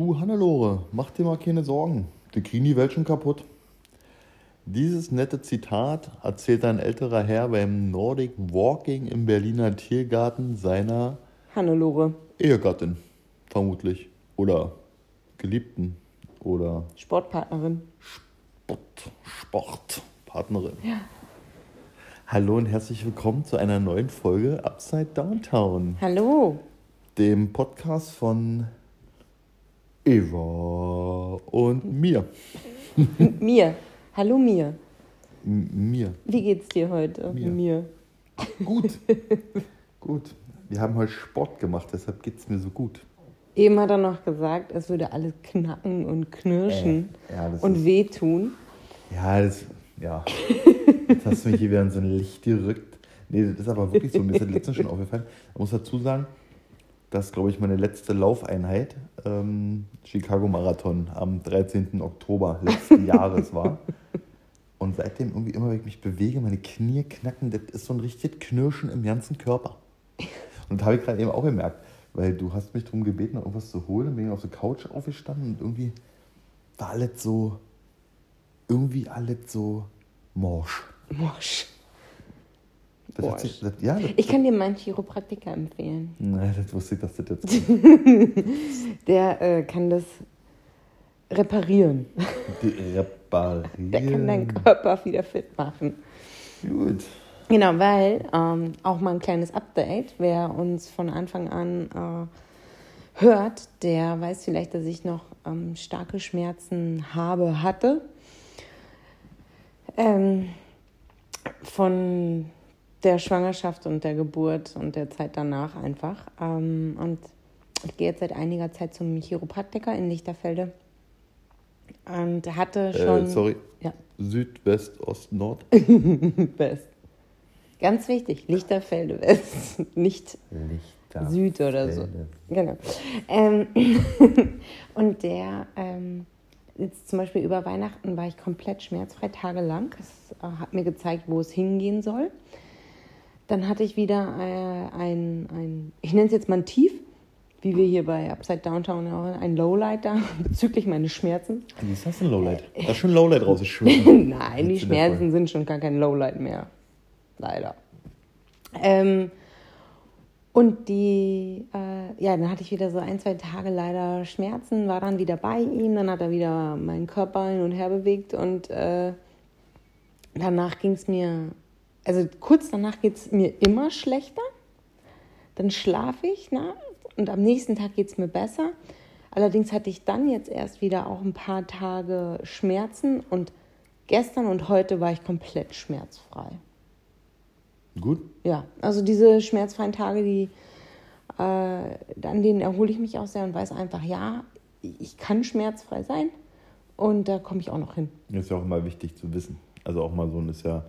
Du Hannelore, mach dir mal keine Sorgen. Wir kriegen die Welt schon kaputt. Dieses nette Zitat erzählt ein älterer Herr beim Nordic Walking im Berliner Tiergarten seiner Hannelore. Ehegattin, vermutlich. Oder Geliebten. Oder Sportpartnerin. Sport, Sportpartnerin. Ja. Hallo und herzlich willkommen zu einer neuen Folge Upside Downtown. Hallo. Dem Podcast von Eva und mir. mir. Hallo mir. M mir. Wie geht's dir heute? Mir. mir. Gut. gut. Wir haben heute Sport gemacht, deshalb geht's mir so gut. Eben hat er noch gesagt, es würde alles knacken und knirschen äh, ja, und wehtun. Ja, das, ja. Jetzt hast du mich hier wieder in so ein Licht gerückt. Nee, das ist aber wirklich so. Mir ist das letztens schon aufgefallen. Ich muss dazu sagen, dass, glaube ich, meine letzte Laufeinheit ähm, Chicago Marathon am 13. Oktober letzten Jahres war. Und seitdem irgendwie immer, wenn ich mich bewege, meine Knie knacken, das ist so ein richtiges Knirschen im ganzen Körper. Und das habe ich gerade eben auch gemerkt, weil du hast mich darum gebeten, irgendwas zu holen, bin ich auf der Couch aufgestanden und irgendwie war alles so, irgendwie alles so morsch. Morsch. Das sich, das, ja, das, ich kann dir meinen Chiropraktiker empfehlen. Nein, das wusste ich, dass das jetzt. Der äh, kann das reparieren. reparieren. Der kann deinen Körper wieder fit machen. Gut. Genau, weil ähm, auch mal ein kleines Update, wer uns von Anfang an äh, hört, der weiß vielleicht, dass ich noch ähm, starke Schmerzen habe, hatte. Ähm, von der Schwangerschaft und der Geburt und der Zeit danach einfach. Ähm, und ich gehe jetzt seit einiger Zeit zum Chiropraktiker in Lichterfelde und hatte äh, schon. Äh, sorry. Ja. Süd, West, Ost, Nord? West. Ganz wichtig, Lichterfelde West, nicht Lichterfelde. Süd oder so. Genau. Ähm, und der, ähm, jetzt zum Beispiel über Weihnachten war ich komplett schmerzfrei tagelang. Es äh, hat mir gezeigt, wo es hingehen soll. Dann hatte ich wieder äh, ein, ein, ich nenne es jetzt mal ein Tief, wie wir hier bei Upside Downtown auch ein Lowlight da bezüglich meines Schmerzen. Wie ist das ein Lowlight? Da ist schon ein Lowlight rausgeschwimmen. Nein, die Schmerzen sind schon gar kein Lowlight mehr. Leider. Ähm, und die, äh, ja, dann hatte ich wieder so ein, zwei Tage leider Schmerzen, war dann wieder bei ihm, dann hat er wieder meinen Körper hin und her bewegt und äh, danach ging es mir also kurz danach geht es mir immer schlechter. Dann schlafe ich na, und am nächsten Tag geht es mir besser. Allerdings hatte ich dann jetzt erst wieder auch ein paar Tage Schmerzen und gestern und heute war ich komplett schmerzfrei. Gut. Ja, also diese schmerzfreien Tage, die, äh, an denen erhole ich mich auch sehr und weiß einfach, ja, ich kann schmerzfrei sein und da komme ich auch noch hin. Das ist ja auch immer wichtig zu wissen. Also auch mal so ein ist ja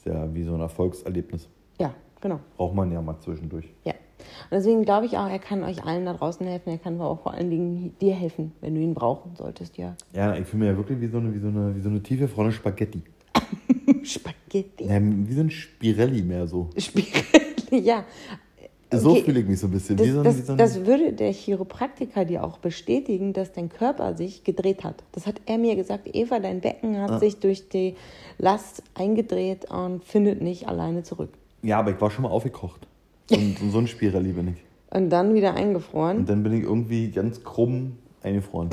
ist ja wie so ein Erfolgserlebnis. Ja, genau. Braucht man ja mal zwischendurch. Ja. Und deswegen glaube ich auch, er kann euch allen da draußen helfen. Er kann aber auch vor allen Dingen dir helfen, wenn du ihn brauchen solltest, ja. Ja, ich fühle mich ja wirklich wie so eine, wie so eine, wie so eine tiefe Frau Spaghetti. Spaghetti? Ja, wie so ein Spirelli mehr so. Spirelli, ja. So fühle ich mich so ein bisschen. Das, so, das, so das, würde der Chiropraktiker dir auch bestätigen, dass dein Körper sich gedreht hat. Das hat er mir gesagt. Eva, dein Becken hat ah. sich durch die Last eingedreht und findet nicht alleine zurück. Ja, aber ich war schon mal aufgekocht. Und so ein Spirelli bin ich. Und dann wieder eingefroren. Und dann bin ich irgendwie ganz krumm eingefroren.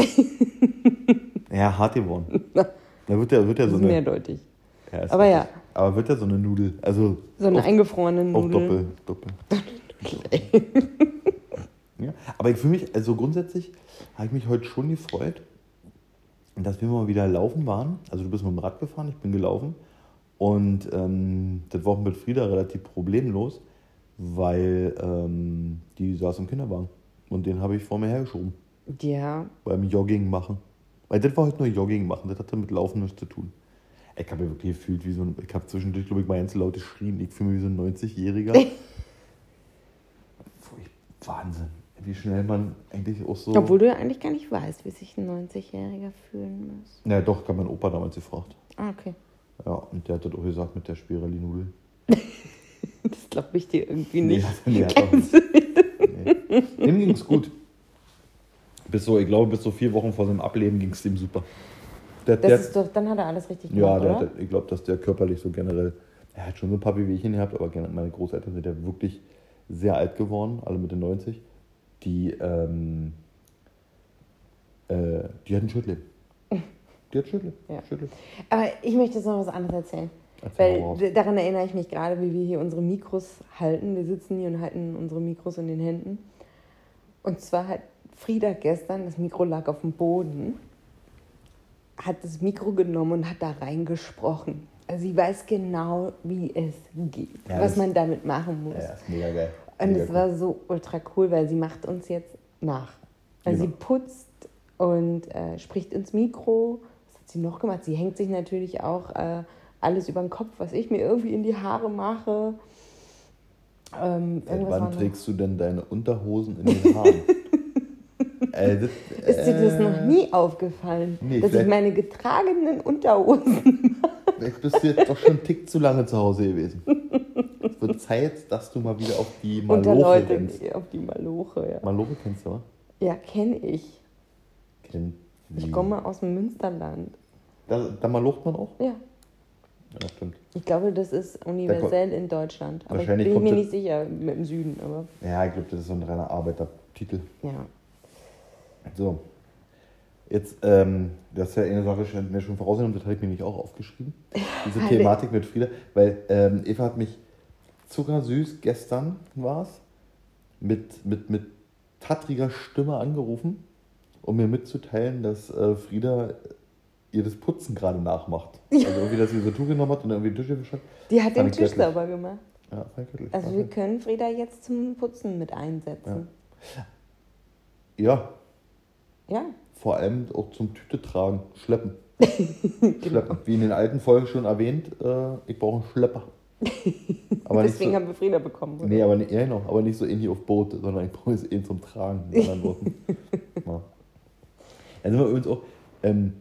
ja, hart geworden. Da wird ja, wird ja das so ist eine. Mehrdeutig. Ja, aber richtig. ja. Aber wird ja so eine Nudel. Also so eine eingefrorene Nudel. Auch doppel. doppel. ja, aber ich fühle mich, also grundsätzlich habe ich mich heute schon gefreut, dass wir mal wieder laufen waren. Also du bist mit dem Rad gefahren, ich bin gelaufen. Und ähm, das war auch mit Frieda relativ problemlos, weil ähm, die saß im Kinderwagen. Und den habe ich vor mir hergeschoben. Ja. Beim Jogging machen. Weil das war heute nur Jogging machen, das hatte mit Laufen nichts zu tun. Ich habe mich wirklich gefühlt wie so ein, ich habe zwischendurch, glaube ich, mal ganz laut geschrien. Ich fühle mich wie so ein 90-Jähriger. Wahnsinn, wie schnell man eigentlich auch so. Obwohl du ja eigentlich gar nicht weißt, wie sich ein 90-Jähriger fühlen muss. Ja, doch, kann mein Opa damals gefragt. Ah, okay. Ja, und der hat das auch gesagt mit der Spirelli-Nudel. das glaube ich dir irgendwie nicht. Nee, nee, hat auch nicht. nee. Dem ging es gut. Bis so, ich glaube, bis so vier Wochen vor seinem Ableben ging es ihm super. Der, Das der, ist doch, dann hat er alles richtig ja, gemacht, oder? der, ich glaube, dass der körperlich so generell. Er hat schon so ein paar Wehwehchen gehabt, aber meine Großeltern sind ja wirklich sehr alt geworden, alle Mitte 90. Die, ähm, äh, die hatten Schüttleben. Die hat Schüttleben. Ja. Schüttleben. Aber ich möchte jetzt noch was anderes erzählen. Erzähl Weil daran erinnere ich mich gerade, wie wir hier unsere Mikros halten. Wir sitzen hier und halten unsere Mikros in den Händen. Und zwar hat Frieda gestern, das Mikro lag auf dem Boden, hat das Mikro genommen und hat da reingesprochen. Sie weiß genau, wie es geht, Ja, was man damit machen muss. Ja, ist mega geil. Und Mega es cool. war so ultra cool, weil sie macht uns jetzt nach. Also sie putzt und äh, spricht ins Mikro. Was hat sie noch gemacht? Sie hängt sich natürlich auch äh, alles über den Kopf, was ich mir irgendwie in die Haare mache. Ähm, wann trägst du denn deine Unterhosen in den Haaren? äh, das, Ist dir das äh, noch nie aufgefallen, nee, dass ich meine getragenen Unterhosen. Vielleicht bist du jetzt doch schon einen Tick zu lange zu Hause gewesen. Es wird Zeit, dass du mal wieder auf die unter Maloche Leute rennst. auf die Maloche, ja. Maloche kennst du, oder? Ja, kenne ich. Kennt Ich komme aus dem Münsterland. Da, da malocht man auch? Ja. Ja, stimmt. Ich glaube, das ist universell in Deutschland. Aber ich bin mir kommt nicht sicher mit dem Süden. Aber Ja, ich glaube, das ist so ein reiner Arbeitertitel. ja. So. Jetzt, ähm, das ist ja eine Sache, die mir schon vorausgenommen, das habe ich mir nicht auch aufgeschrieben. Diese. Thematik mit Frieda, weil ähm, Eva hat mich zuckersüß, gestern war es, mit, mit, mit tattriger Stimme angerufen, um mir mitzuteilen, dass äh, Frieda ihr das Putzen gerade nachmacht. Also irgendwie, dass sie so Tuch genommen hat und irgendwie Tische gewischt hat. Die hat den Tisch sauber gemacht. Ja, göttlich. Also wir können Frieda jetzt zum Putzen mit einsetzen. ja, Ja. Vor allem auch zum Tüte tragen, schleppen. Schleppen. Wie in den alten Folgen schon erwähnt, äh, ich brauche einen Schlepper. Aber Deswegen so, haben wir Frieda bekommen. oder? nee, aber nicht, ja, genau, aber nicht so ähnlich auf Boot, sondern ich brauche es eh zum Tragen, mit anderen Worten. ja. Dann sind wir übrigens auch, ähm,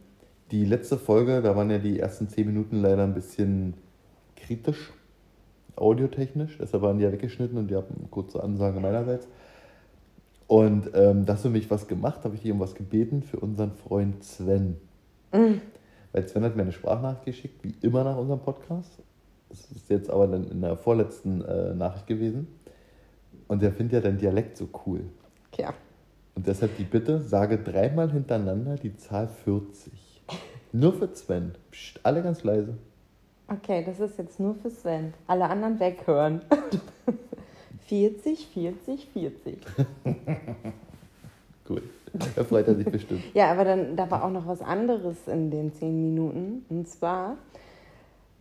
die letzte Folge, da waren ja die ersten zehn Minuten leider ein bisschen kritisch, audiotechnisch, deshalb waren die ja weggeschnitten und die haben eine kurze Ansage meinerseits. Und ähm, da hast du mich was gemacht, habe ich dich um was gebeten für unseren Freund Sven. Weil Sven hat mir eine Sprachnachricht geschickt, wie immer nach unserem Podcast. Das ist jetzt aber dann in der vorletzten äh, Nachricht gewesen. Und der findet ja deinen Dialekt so cool. Ja. Und deshalb die Bitte, sage dreimal hintereinander die Zahl 40. Nur für Sven. Psst, alle ganz leise. Okay, das ist jetzt nur für Sven. Alle anderen weghören. 40, 40, 40. Cool. Da freut er sich bestimmt. Ja, aber dann da war auch noch was anderes in den zehn Minuten. Und zwar,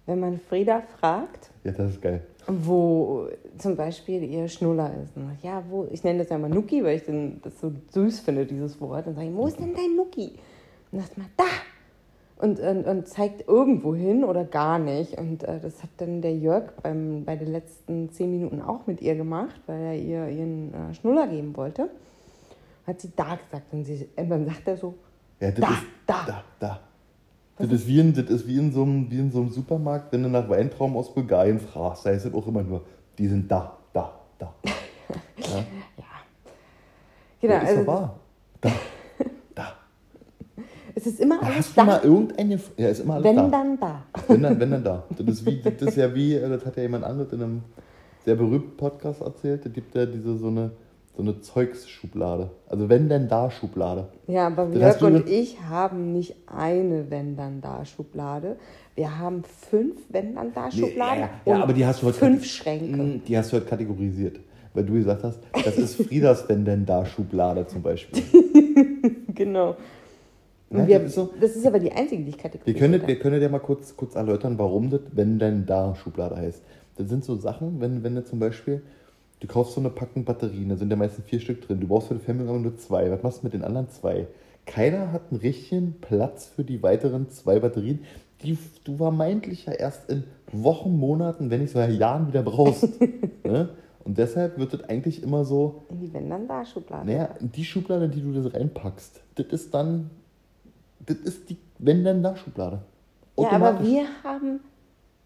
wenn man Frieda fragt, Ja, das ist geil. wo zum Beispiel ihr Schnuller ist. Und sagt, ja, wo, ich nenne das ja mal Nuki, weil ich den, das so süß finde, dieses Wort. Dann sage ich, wo ist denn dein Nuki? Und sagt mal, da! Und, und, und zeigt irgendwo hin oder gar nicht. Und äh, das hat dann der Jörg beim, bei den letzten zehn Minuten auch mit ihr gemacht, weil er ihr ihren äh, Schnuller geben wollte. Hat sie da gesagt. Und, sie, und dann sagt er so, Ja, das Da, ist, da. da, da. Das ist, wie in, das ist wie in, so einem, wie in so einem Supermarkt, wenn du nach Weintrauben aus Bulgarien fragst. Da heißt es auch immer nur, die sind da, da, da. Ja, genau, ja, ist also wahr. Da. es ist immer alles hast du da. mal irgendeine. Ja, ist immer alles wenn da. dann da. Wenn dann, wenn dann da. Das ist, wie, das ist ja wie, das hat ja jemand anderes in einem sehr berühmten Podcast erzählt. Da gibt ja diese so eine, so eine Zeugsschublade. Also wenn denn da Schublade. Ja, aber Jörg hast du und ich haben nicht eine wenn dann da Schublade. Wir haben fünf wenn dann da Schubladen ja, ja. Ja, und aber die hast du heute fünf Schränke. Mm, Die hast du heute kategorisiert. Weil du gesagt hast, das ist Friedas wenn denn da Schublade zum Beispiel. Genau. Ja, wir, das ist so. das ist aber die einzige, die ich Wir kategorisiert können, habe. wir können dir mal kurz, kurz erläutern, warum das wenn denn da Schublade heißt. Das sind so Sachen, wenn, wenn du zum Beispiel, du kaufst so eine Packung Batterien, da sind ja meistens vier Stück drin, du brauchst für die Fernbedienung aber nur zwei. Was machst du mit den anderen zwei? Keiner hat einen richtigen Platz für die weiteren zwei Batterien, die du vermeintlich ja erst in Wochen, Monaten, wenn nicht sogar Jahren wieder brauchst. ne? Und deshalb wird das eigentlich immer so, die wenn dann da Schublade. naja, die Schublade, in die du das reinpackst, das ist dann, das ist die wenn denn da Schublade. Ja, aber wir haben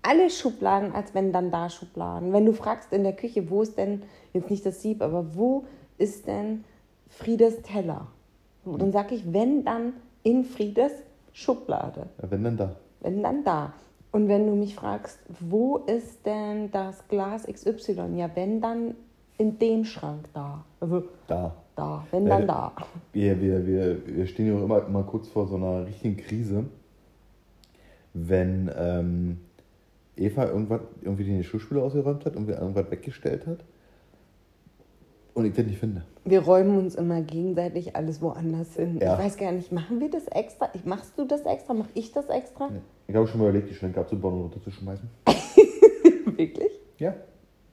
alle Schubladen als wenn dann da Schubladen. Wenn du fragst in der Küche, wo ist denn, jetzt nicht das Sieb, aber wo ist denn Friedes Teller? Und dann sage ich, wenn dann in Friedes Schublade. Ja, wenn dann da. Wenn dann da. Und wenn du mich fragst, wo ist denn das Glas XY? Ja, wenn dann in dem Schrank da. Also Da. da, wenn dann der- da. Wir, wir, wir, wir stehen ja auch immer, immer kurz vor so einer richtigen Krise, wenn ähm, Eva irgendwas, irgendwie die Schuhspüle ausgeräumt hat, irgendwie irgendwas weggestellt hat und ich das nicht finde. Wir räumen uns immer gegenseitig alles woanders hin. Ja. Ich weiß gar nicht, machen wir das extra? Machst du das extra? Mach ich das extra? Ich habe schon mal überlegt, die Schränke abzubauen und runterzuschmeißen. Wirklich? Ja.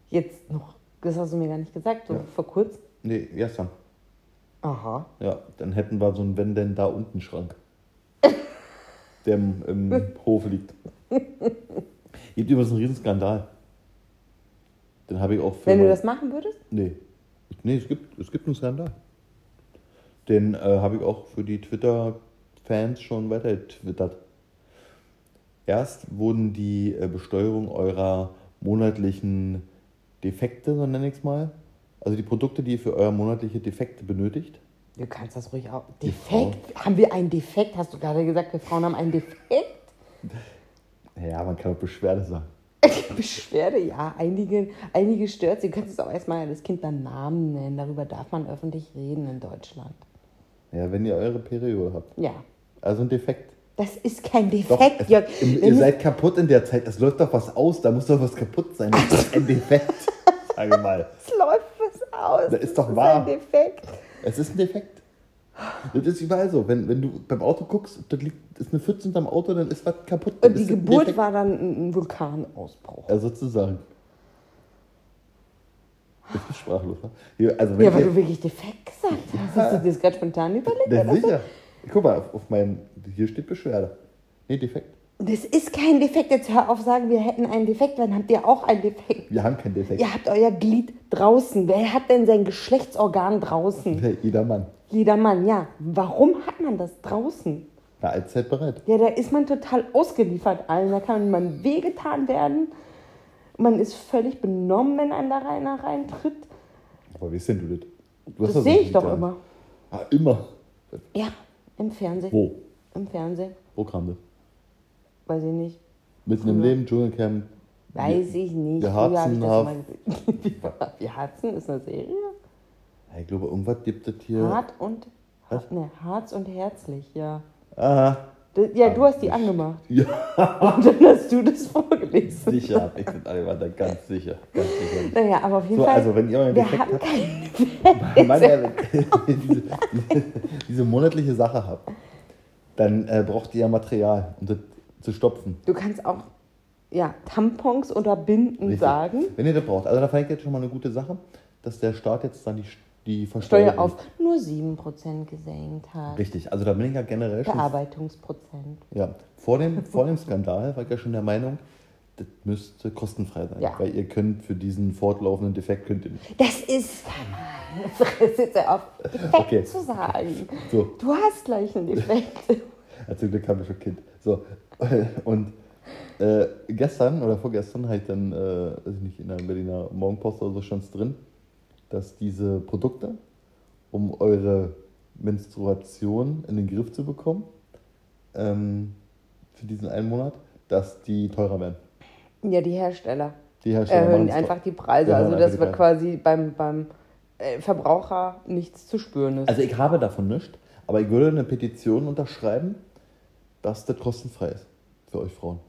Jetzt noch. Das hast du mir gar nicht gesagt, so Ja. vor kurzem. Nee, gestern. Aha. Ja, dann hätten wir so einen Wenn denn da unten Schrank. der im, im Hof liegt. Gibt übrigens einen Riesenskandal. Den habe ich auch für. Wenn du das machen würdest? Nee. Nee, es gibt, es gibt einen Skandal. Den äh, habe ich auch für die Twitter-Fans schon weitergetwittert. Erst wurden die äh, Besteuerung eurer monatlichen Defekte, so nenne ich es mal, also die Produkte, die ihr für euer monatliche Defekte benötigt, Du kannst das ruhig auch. Defekt? Haben wir einen Defekt? Hast du gerade gesagt, wir Frauen haben einen Defekt? ja, man kann auch Beschwerde sagen. Beschwerde, ja. Einige, einige stört sie. Du kannst es auch erstmal das Kind beim Namen nennen. Darüber darf man öffentlich reden in Deutschland. Ja, wenn ihr eure Periode habt. Ja. Also ein Defekt. Das ist kein Doch, Defekt, es, Jörg. im, ihr seid kaputt in der Zeit. Es läuft doch was aus. Da muss doch was kaputt sein. Das ist ein Defekt. Sage mal. Es läuft was aus. Das ist doch das wahr. Ist ein Defekt. Es ist ein Defekt. Das ist überall so. Wenn, wenn du beim Auto guckst, da liegt, ist eine Pfütze unterm Auto, dann ist was kaputt. Dann Und die Geburt war dann ein Vulkanausbruch. Ja, sozusagen. Ich bin sprachlos. also wenn Ja, weil du wirklich defekt gesagt hast. Hast du dir das gerade spontan überlegt? Ja, sicher. Guck mal, auf, auf meinem. Hier steht Beschwerde. Nee, Defekt. Das ist kein Defekt. Jetzt hör auf sagen, wir hätten einen Defekt. Dann habt ihr auch einen Defekt. Wir haben keinen Defekt. Ihr habt euer Glied draußen. Wer hat denn sein Geschlechtsorgan draußen? Jeder Mann. Jeder Mann, ja. Warum hat man das draußen? War allzeit bereit. Ja, da ist man total ausgeliefert allen. Da kann man wehgetan werden. Man ist völlig benommen, wenn einem da reiner reintritt. Aber wie sind du das? Du Das sehe ich doch immer. Ah, immer. Ja, im Fernsehen. Wo? Im Fernsehen. Wo kam das? Weiß ich nicht. Mitten im Leben, Dschungelcamp. Weiß ich nicht. Wir harzen. Wir harzen ist eine Serie. Ja, Ich glaube, irgendwas gibt es hier. Hart und Was? ne, Harz und herzlich, ja. Aha. Ja, du hast die angemacht. Ja, Und dann hast du das vorgelesen. sicher. Ich bin alle da ganz sicher. Ganz sicher. Naja, aber auf jeden So, Fall. also wenn ihr euren wir haben habt, diese, diese, diese monatliche Sache habt, dann äh, braucht ihr ja Material, um das zu stopfen. Du kannst auch ja, Tampons oder Binden Richtig. sagen. Wenn ihr das braucht. Also da fand ich jetzt schon mal eine gute Sache, dass der Staat jetzt dann die, die Steuer auf nur 7% gesenkt hat. Richtig, also da bin ich ja generell schon... Bearbeitungsprozent. Ja, vor dem, vor dem Skandal war ich ja schon der Meinung, das müsste kostenfrei sein. Ja. Weil ihr könnt für diesen fortlaufenden Defekt könnt ihr nicht. Das ist. Fresse jetzt hör auf, Defekt Okay. zu sagen. So, Du hast gleich einen Defekt. ja, zum Glück habe ich schon Kind. So, und äh, gestern oder vorgestern habe ich dann, äh, ich nicht, in der Berliner Morgenpost oder so es drin, dass diese Produkte, um eure Menstruation in den Griff zu bekommen, ähm, für diesen einen Monat, dass die teurer werden. Ja, die Hersteller Die Hersteller erhöhen einfach die Preise. Ja, Also, dass die wir Preise. quasi beim, beim äh, Verbraucher nichts zu spüren ist. Also ich habe davon nichts, aber ich würde eine Petition unterschreiben, dass das kostenfrei ist für euch Frauen.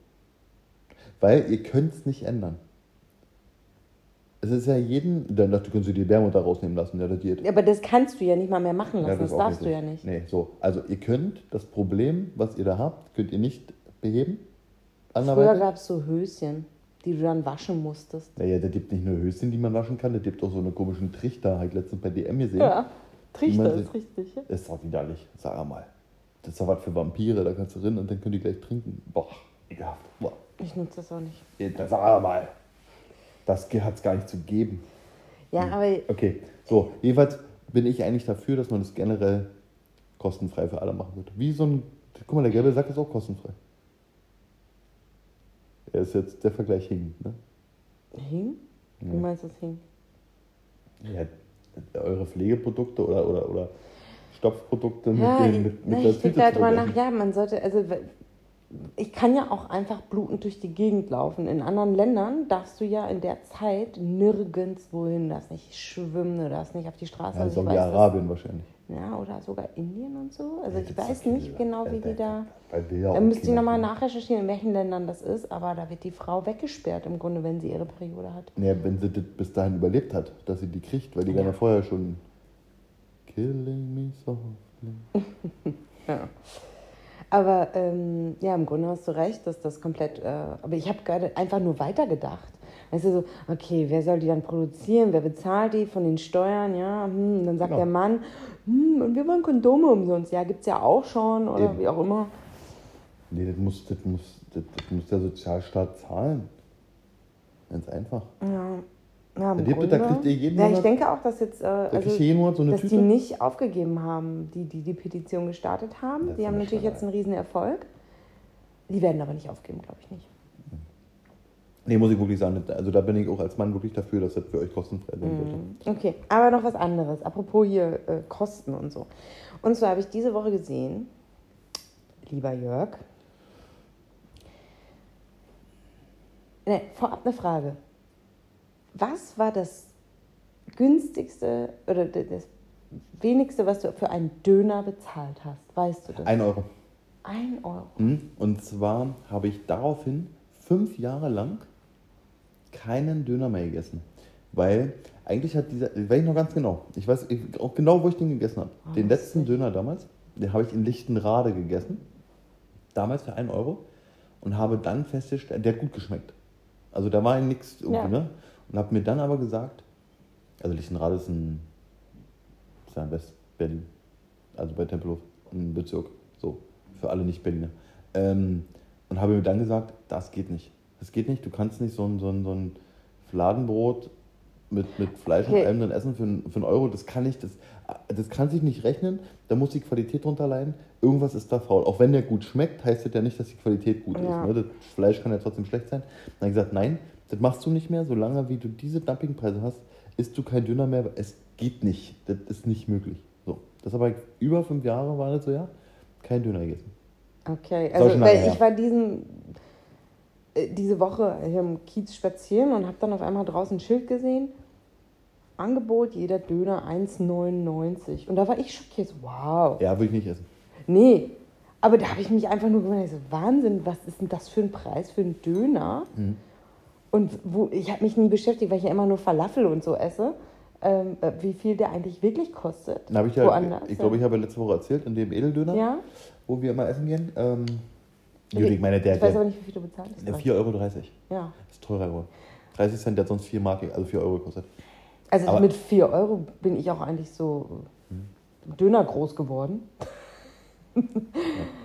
Weil ihr könnt es nicht ändern. Es ist ja jeden, dann dachte, können sie die Bärmutter rausnehmen lassen, ja, das geht. aber das kannst du ja nicht mal mehr machen lassen. das auch darfst du richtig. ja nicht. Nee, so. Also ihr könnt das Problem, was ihr da habt, könnt ihr nicht beheben. Früher gab es so Höschen, die du dann waschen musstest. Naja, da gibt nicht nur Höschen, die man waschen kann, da gibt auch so eine komischen Trichter, habe ich letztens bei DM gesehen. Ja, Trichter ist richtig. Ja? Ist doch widerlich, sag mal. Das ist doch was für Vampire, da kannst du rein und dann können die gleich trinken. Boah, ekelhaft. Boah. Ich nutze das auch nicht. Das sag mal. Das hat es gar nicht zu geben. Ja, Hm. aber Okay, so, jedenfalls bin ich eigentlich dafür, dass man das generell kostenfrei für alle machen wird. Wie so ein, guck mal, der gelbe Sack ist auch kostenfrei. Er ist jetzt der Vergleich hing, ne? hing? Wie meinst du das hing? Ja, eure Pflegeprodukte oder, oder, oder Stopfprodukte mit, Ja, den, mit, mit ich, der ich denke Tüte darüber nach, ja, man sollte, also ich kann ja auch einfach blutend durch die Gegend laufen. In anderen Ländern darfst du ja in der Zeit nirgendwo hin, darfst nicht schwimmen, du darfst nicht auf die Straße. Ja, Also Saudi-Arabien wahrscheinlich. ja, oder sogar Indien und so. Also Ja, ich das weiß nicht genau, wie die da. Da müsst ihr nochmal nachrecherchieren, in welchen Ländern das ist, aber da wird die Frau weggesperrt im Grunde, wenn sie ihre Periode hat. Ja, wenn sie das bis dahin überlebt hat, dass sie die kriegt, weil die ja vorher schon Killing me softly. Ja. Aber ähm, ja, im Grunde hast du recht, dass das komplett. Äh, aber ich habe gerade einfach nur weitergedacht. Weißt du, so, okay, wer soll die dann produzieren? Wer bezahlt die von den Steuern? Ja, hm, und dann sagt Genau. der Mann, hm, und wir wollen Kondome umsonst. Ja, gibt es ja auch schon oder Eben. wie auch immer. Nee, das muss, das, muss, das, das muss der Sozialstaat zahlen. Ganz einfach. Ja, ja im Grunde. da kriegt ihr jeden ja, ich Monat- denke auch, dass jetzt. Äh, also, jeden Monat so eine dass Tüte. die nicht aufgegeben haben, die die, die Petition gestartet haben. Das Die haben natürlich jetzt einen riesen Erfolg. Die werden aber nicht aufgeben, glaube ich nicht. Nee, muss ich wirklich sagen. Also da bin ich auch als Mann wirklich dafür, dass das für euch kostenfrei sein sollte. Mhm. Okay, aber noch was anderes. Apropos hier äh, Kosten und so. Und zwar habe ich diese Woche gesehen, lieber Jörg. Ne, vorab eine Frage. Was war das günstigste oder das wenigste, was du für einen Döner bezahlt hast? Weißt du das? Ein Euro. Ein Euro. Hm? Und zwar habe ich daraufhin fünf Jahre lang keinen Döner mehr gegessen. Weil eigentlich hat dieser, weiß ich noch ganz genau, ich weiß auch genau, wo ich den gegessen habe. Oh, den letzten Döner damals, den habe ich in Lichtenrade gegessen. Damals für einen Euro. Und habe dann festgestellt, der hat gut geschmeckt. Also da war nichts irgendwie, Ja. ne? Und habe mir dann aber gesagt, also Lichtenrade ist ein, ist ja in West-Berlin, also bei Tempelhof, ein Bezirk, so, für alle Nicht-Berliner. Ähm, und habe mir dann gesagt, das geht nicht. Das geht nicht, du kannst nicht so ein, so ein, so ein Fladenbrot mit, mit Fleisch Okay. und allem dann essen für, einen- für einen Euro. Das kann ich, das, das kann sich nicht rechnen, da muss die Qualität drunter leiden. Irgendwas ist da faul. Auch wenn der gut schmeckt, heißt das ja nicht, dass die Qualität gut Ja. ist. Ne? Das Fleisch kann ja trotzdem schlecht sein. Dann habe ich gesagt, nein, das machst du nicht mehr, solange wie du diese Dumpingpreise hast, isst du kein Döner mehr. Es geht nicht. Das ist nicht möglich. So. Das aber über fünf Jahre war das so, ja, kein Döner gegessen. Okay, also weil her. ich war diesen, äh, diese Woche hier im Kiez spazieren und habe dann auf einmal draußen ein Schild gesehen. Angebot jeder Döner 1,99. Und da war ich schockiert. Wow. Ja, würde ich nicht essen. Nee. Aber da habe ich mich einfach nur gewundert. So, Wahnsinn, was ist denn das für ein Preis für einen Döner? Mhm. Und wo, ich habe mich nie beschäftigt, weil ich ja immer nur Falafel und so esse, ähm, äh, wie viel der eigentlich wirklich kostet. Habe ich ja, Woanders, ich glaube, ja. ich habe letzte Woche erzählt, in dem Edeldöner, Ja? wo wir immer essen gehen. Ähm. Judith, ich meine, der, ich weiß aber nicht, wie viel du bezahlt hast. der 4,30 Euro. Ja. ist teurer geworden. 30 Cent, der hat sonst 4 Mark, also 4 Euro gekostet. Also Aber- mit 4 Euro bin ich auch eigentlich so Döner groß geworden.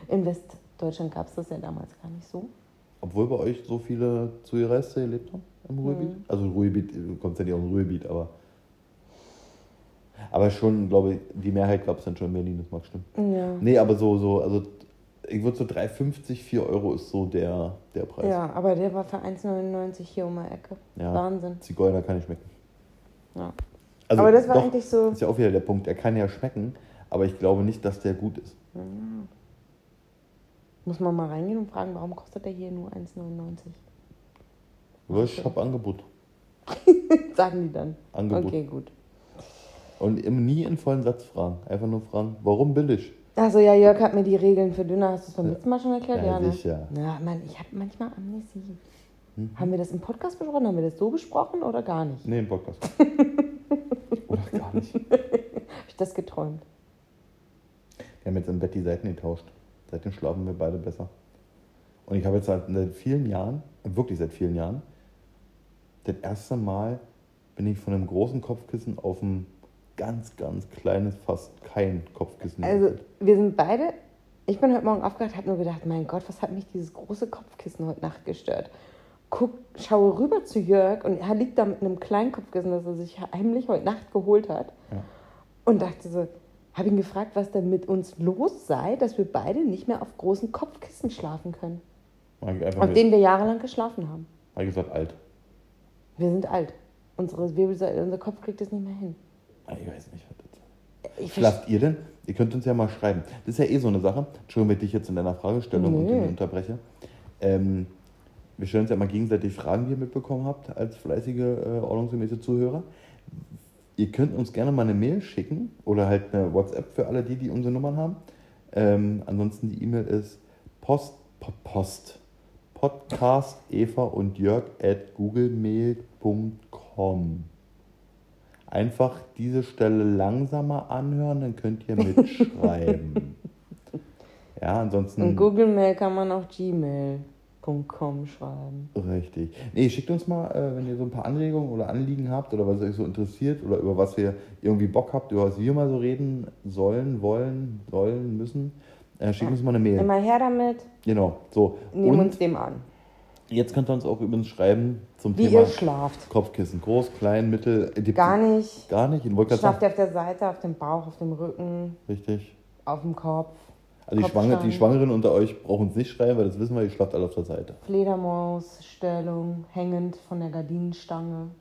In Westdeutschland gab es das ja damals gar nicht so. Obwohl bei euch so viele Zugereiste gelebt haben im Ruhrgebiet. Mhm. Also Ruhrgebiet, du kommst ja nicht aus dem Ruhrgebiet, aber. Aber schon, glaube ich, die Mehrheit gab es dann schon in Berlin, das mag stimmen. Ja. Nee, aber so, so, also ich würde so 3,50, 4 Euro ist so der, der Preis. Ja, aber der war für 1,99 hier um die Ecke. Ja. Wahnsinn. Zigeuner kann nicht schmecken. Ja. Also aber das war doch, eigentlich so. ist ja auch wieder der Punkt. Er kann ja schmecken, aber ich glaube nicht, dass der gut ist. Muss man mal reingehen und fragen, warum kostet der hier nur 1,99? Aber Ich habe Angebot. Sagen die dann. Angebot. Okay, gut. Und nie in vollen Satz fragen. Einfach nur fragen, warum billig? Also ja, Jörg hat mir die Regeln für Döner, hast du es beim Ja. letzten Mal schon erklärt? Ja, ne? sicher. Ja, Mann, ich habe manchmal Amnesie. Mhm. Haben wir das im Podcast besprochen? Haben wir das so besprochen oder gar nicht? Nee, im Podcast. Oder gar nicht. Habe ich das geträumt? Wir haben jetzt im Bett die Seiten getauscht. Seitdem schlafen wir beide besser. Und ich habe jetzt seit seit vielen Jahren, wirklich seit vielen Jahren, das erste Mal bin ich von einem großen Kopfkissen auf ein ganz, ganz kleines, fast kein Kopfkissen. Also, gewechselt. wir sind beide. Ich bin heute Morgen aufgewacht, habe nur gedacht, mein Gott, was hat mich dieses große Kopfkissen heute Nacht gestört? Guck, schaue rüber zu Jörg und er liegt da mit einem kleinen Kopfkissen, das er sich heimlich heute Nacht geholt hat. Ja. Und dachte so, habe ihn gefragt, was denn mit uns los sei, dass wir beide nicht mehr auf großen Kopfkissen schlafen können. Auf denen wir jahrelang geschlafen haben. hab ich gesagt, alt. Wir sind alt. Unsere Wirbelsäule, unser Kopf kriegt das nicht mehr hin. Ah, Ich weiß nicht, was das ist. Schlaft ihr denn? Ihr könnt uns ja mal schreiben. Das ist ja eh so eine Sache. Entschuldigung, wenn ich dich jetzt in deiner Fragestellung und unterbreche. Ähm, wir stellen uns ja mal gegenseitig Fragen, die ihr mitbekommen habt, als fleißige, äh, ordnungsgemäße Zuhörer. Ihr könnt uns gerne mal eine Mail schicken oder halt eine WhatsApp für alle die, die unsere Nummern haben. Ähm, ansonsten die E-Mail ist post, po- post, podcast eva und jörg at googlemail.com. Einfach diese Stelle langsamer anhören, dann könnt ihr mitschreiben. ja, ansonsten. Und Google Mail kann man auch gmail.com schreiben. Richtig. Nee, schickt uns mal, äh, wenn ihr so ein paar Anregungen oder Anliegen habt oder was euch so interessiert oder über was wir irgendwie Bock habt, über was wir mal so reden sollen, wollen, sollen, müssen. Äh, schickt uns mal eine Mail. Immer her damit, Genau. So. nehmen Und uns dem an. jetzt könnt ihr uns auch übrigens schreiben zum Wie Thema ihr schlaft. Kopfkissen. Groß, klein, mittel. äh, Gar nicht. Gar nicht. Schlaft ihr auf der Seite, auf dem Bauch, auf dem Rücken, Richtig. auf dem Kopf. Also die. Schwangeren, die Schwangeren unter euch brauchen uns nicht schreiben, weil das wissen wir, ihr schlaft alle auf der Seite. Fledermausstellung, hängend von der Gardinenstange.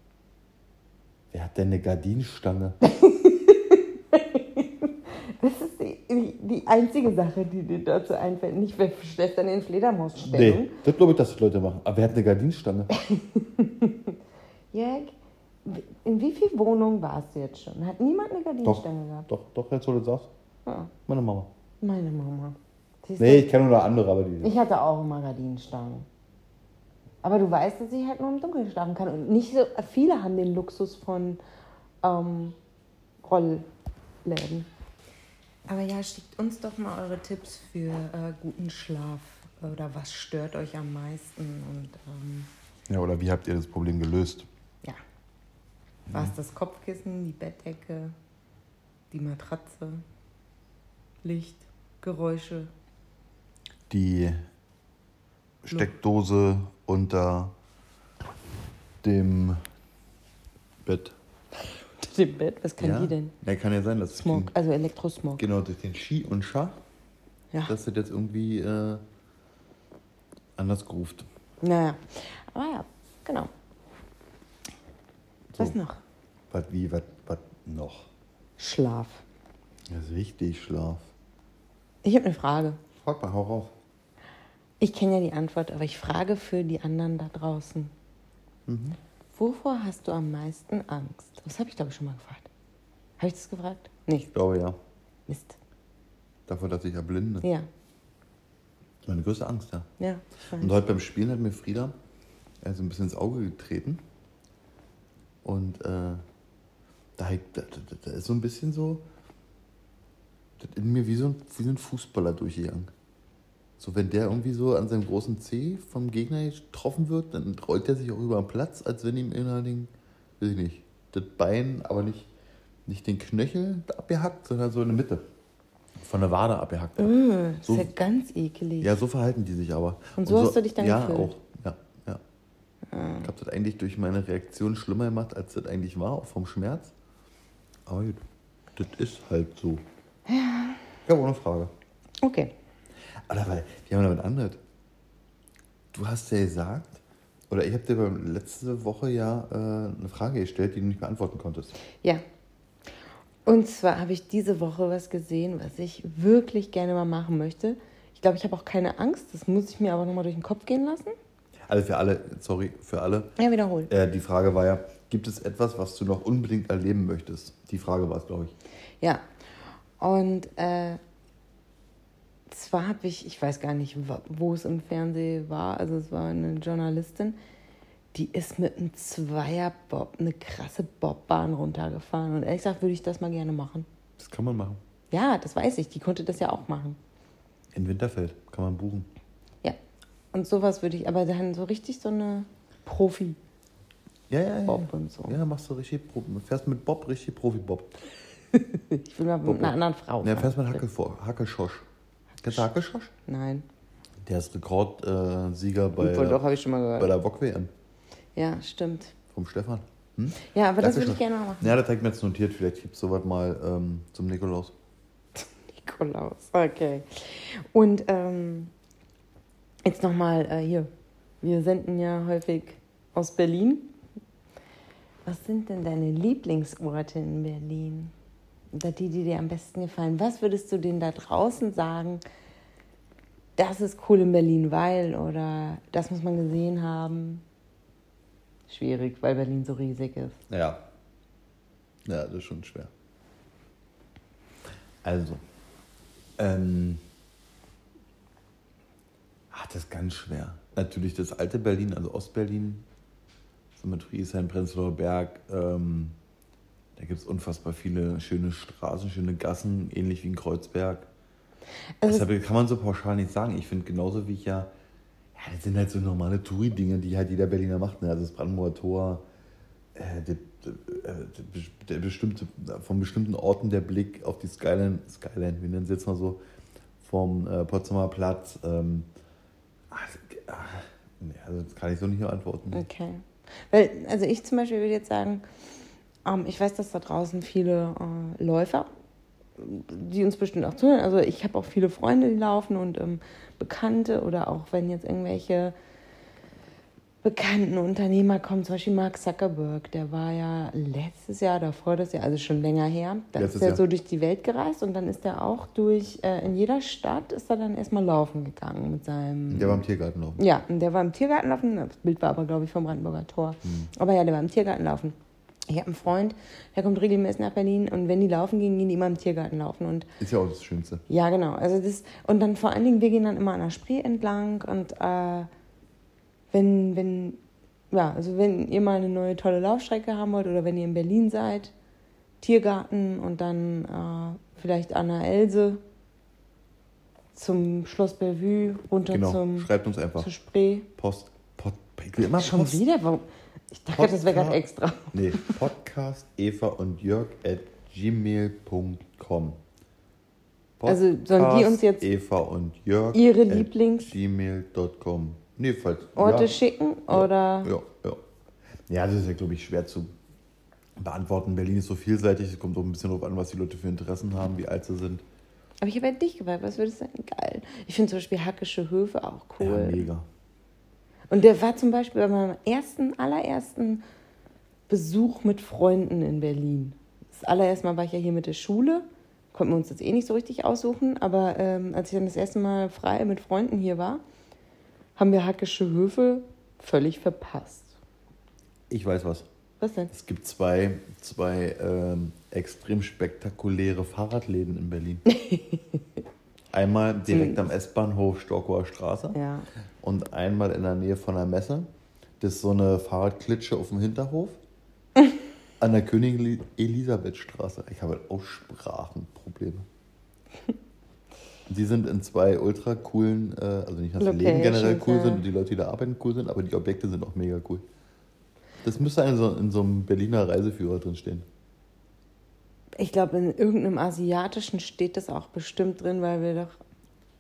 Wer hat denn eine Gardinenstange? Das ist die, die, einzige Sache, die dir dazu einfällt. Nicht, wer schläft dann in Fledermausstellung. Nee, das glaube ich, dass das Leute machen. Aber wer hat eine Gardinenstange? Jörg, in wie vielen Wohnungen warst du jetzt schon? Hat niemand eine Doch, Gardinenstange gehabt? doch, doch, jetzt wo du das sagst. Ja, Meine Mama. Meine Mama. Siehst Nee, du? ich kenne nur noch andere, aber die. Ich hatte auch immer Gardinenstangen. Aber du weißt, dass ich halt nur im Dunkeln schlafen kann. Und nicht so viele haben den Luxus von ähm, Rollläden. Aber ja, schickt uns doch mal eure Tipps für äh, guten Schlaf. Oder was stört euch am meisten? Und ähm, Ja, oder wie habt ihr das Problem gelöst? ja, war es das Kopfkissen, die Bettdecke, die Matratze, Licht, Geräusche? Die Steckdose unter dem Bett. Dem Bett? Was kann ja? die denn? Ja, kann ja sein, dass Smog, Den, also Elektrosmog. genau durch den Ski und Scha, Ja. dass das jetzt irgendwie äh, anders geruft. Naja, aber ja, genau. Was So. noch? Was wie, was, was noch? Schlaf. Das ist wichtig, Schlaf. Ich habe eine Frage. Frag mal, hau rauf. Ich kenne ja die Antwort, aber ich frage für die anderen da draußen. Mhm. Wovor hast du am meisten Angst? Das habe ich, glaube ich, schon mal gefragt. Habe ich das gefragt? Nee, Ich glaube ja. Mist. Davor, dass ich erblinde. Ja, Das ist meine größte Angst, ja. ja. Und heute beim Spielen hat mir Frieda so ein bisschen ins Auge getreten. Und äh, da, da, da, da ist so ein bisschen so, das in mir wie so, ein, wie so ein Fußballer durchgegangen. So, wenn der irgendwie so an seinem großen C vom Gegner getroffen wird, dann rollt er sich auch über den Platz, als wenn ihm den, weiß ich nicht, das Bein, aber nicht, nicht den Knöchel abgehackt, sondern so in der Mitte. Von der Wade abgehackt. hat. Äh, das So- ist ja ganz ekelig. Ja, so verhalten die sich aber. Und so hast du dich dann Ja, gefühlt? Ah. auch. Ja, ja. Ich habe das eigentlich durch meine Reaktion schlimmer gemacht, als das eigentlich war, auch vom Schmerz. Aber gut, das ist halt so. Ja. Ja, ohne Frage. Okay. Aber weil, wir haben damit anders. Du hast ja gesagt, oder ich habe dir beim- letzte Woche ja äh, eine Frage gestellt, die du nicht beantworten konntest. Ja. Und zwar habe ich diese Woche was gesehen, was ich wirklich gerne mal machen möchte. Ich glaube, ich habe auch keine Angst. Das muss ich mir aber nochmal durch den Kopf gehen lassen. Also für alle, sorry, für alle. Ja, wiederholen. Äh, die Frage war ja, gibt es etwas, was du noch unbedingt erleben möchtest? Die Frage war es, glaube ich. Ja. Und äh, zwar habe ich, ich weiß gar nicht, wo es im Fernsehen war, also es war eine Journalistin, die ist mit einem Zweierbob, eine krasse Bobbahn runtergefahren. Und ehrlich gesagt würde ich das mal gerne machen. Das kann man machen. Ja, das weiß ich, die konnte das ja auch machen. In Winterfeld kann man buchen. Ja. Und sowas würde ich, aber dann so richtig so eine Profi-Bob Ja, ja, ja. und so. Ja, machst du richtig, Pro- fährst mit Bob richtig Profi-Bob. Ich will mal mit einer anderen Frau. Ja, fährst mit Hacke vor, Hackeschosch. Kennst du Hackeschosch? Nein. Der ist Rekordsieger äh, bei, Obwohl, doch, ich schon mal bei der WOC-WM Ja, würde vom Stefan. Hm? Ja, aber das würde ich gerne mal machen. Ja, das ich mir jetzt notiert. Vielleicht gibt es sowas mal ähm, zum Nikolaus. Nikolaus, okay. Und ähm, jetzt nochmal äh, hier. Wir senden ja häufig aus Berlin. Was sind denn deine Lieblingsorte in Berlin? Die, die dir am besten gefallen. Was würdest du denen da draußen sagen? Das ist cool in Berlin, weil oder das muss man gesehen haben. Schwierig, weil Berlin so riesig ist. Ja. Ja, das ist schon schwer. Also, ähm, ach, das ist ganz schwer. Natürlich das alte Berlin, also Ostberlin, so mit Friesheim, Prenzlauer Berg. Ähm, da gibt es unfassbar viele schöne Straßen, schöne Gassen, ähnlich wie in Kreuzberg. Also- Deshalb kann man so pauschal nicht sagen. Ich finde genauso wie ich ja, ja, das sind halt so normale Touri-Dinge, die halt jeder Berliner macht. Ne? Also das Brandenburger Tor, äh, der, der, der bestimmte, von bestimmten Orten der Blick auf die Skyline, Skyline, wie nennen sie jetzt mal so, vom äh, Potsdamer Platz. Ähm, ach, ach, nee, also das kann ich so nicht antworten. Okay. Weil, also ich zum Beispiel würde jetzt sagen, ähm, ich weiß, dass da draußen viele äh, Läufer, die uns bestimmt auch zuhören. Also ich habe auch viele Freunde, die laufen und ähm, Bekannte oder auch wenn jetzt irgendwelche bekannten Unternehmer kommen, zum Beispiel Mark Zuckerberg, der war ja letztes Jahr, davor das Jahr, also schon länger her, da Letztes ist er Jahr. so durch die Welt gereist und dann ist er auch durch, äh, in jeder Stadt ist er dann erstmal laufen gegangen mit seinem Der war im Tiergarten laufen. ja, und der war im Tiergarten laufen. Das Bild war aber, glaube ich, vom Brandenburger Tor. Aber ja, der war im Tiergarten laufen. Ich habe einen Freund, der kommt regelmäßig nach Berlin und wenn die laufen gehen, gehen die immer im Tiergarten laufen. Und Ist ja auch das Schönste. ja, genau. Also das, und dann vor allen Dingen, wir gehen dann immer an der Spree entlang und äh, wenn, wenn, ja, also wenn ihr mal eine neue tolle Laufstrecke haben wollt oder wenn ihr in Berlin seid, Tiergarten und dann äh, vielleicht an der Else zum Schloss Bellevue, runter Genau. zum, Schreibt uns einfach. zur Spree. Post. Pod, ich will immer Schon Post. wieder? Warum? Ich dachte, das wäre gerade Podcast. extra. Nee, Podcast Eva und Jörg at gmail.com. Also sollen die uns jetzt Eva und Jörg ihre Lieblings- gmail.com. Nee, falls. Orte ja. schicken Ja, oder Ja, ja. Ja, das ist ja, glaube ich, schwer zu beantworten. Berlin ist so vielseitig, es kommt auch ein bisschen darauf an, was die Leute für Interessen haben, wie alt sie sind. Aber ich habe halt dich gefragt, was würdest du sagen? Geil. Ich finde zum Beispiel Hackische Höfe auch Ja, cool. mega. Und der war zum Beispiel bei meinem ersten, allerersten Besuch mit Freunden in Berlin. Das allererste Mal war ich ja hier mit der Schule. Konnten wir uns jetzt eh nicht so richtig aussuchen. Aber ähm, als ich dann das erste Mal frei mit Freunden hier war, haben wir Hackische Höfe völlig verpasst. Ich weiß was. Was denn? Es gibt zwei, zwei ähm, extrem spektakuläre Fahrradläden in Berlin. Einmal direkt am S-Bahnhof Storkower Straße Ja. und einmal in der Nähe von der Messe. Das ist so eine Fahrradklitsche auf dem Hinterhof. An der Königin Elisabethstraße. Ich habe halt Aussprachenprobleme. Die sind in zwei ultra coolen, äh, also nicht, dass die Läden generell cool sind und die Leute, die da arbeiten, cool sind, aber die Objekte sind auch mega cool. Das müsste in so, in so einem Berliner Reiseführer drin stehen. Ich glaube, in irgendeinem asiatischen steht das auch bestimmt drin, weil wir doch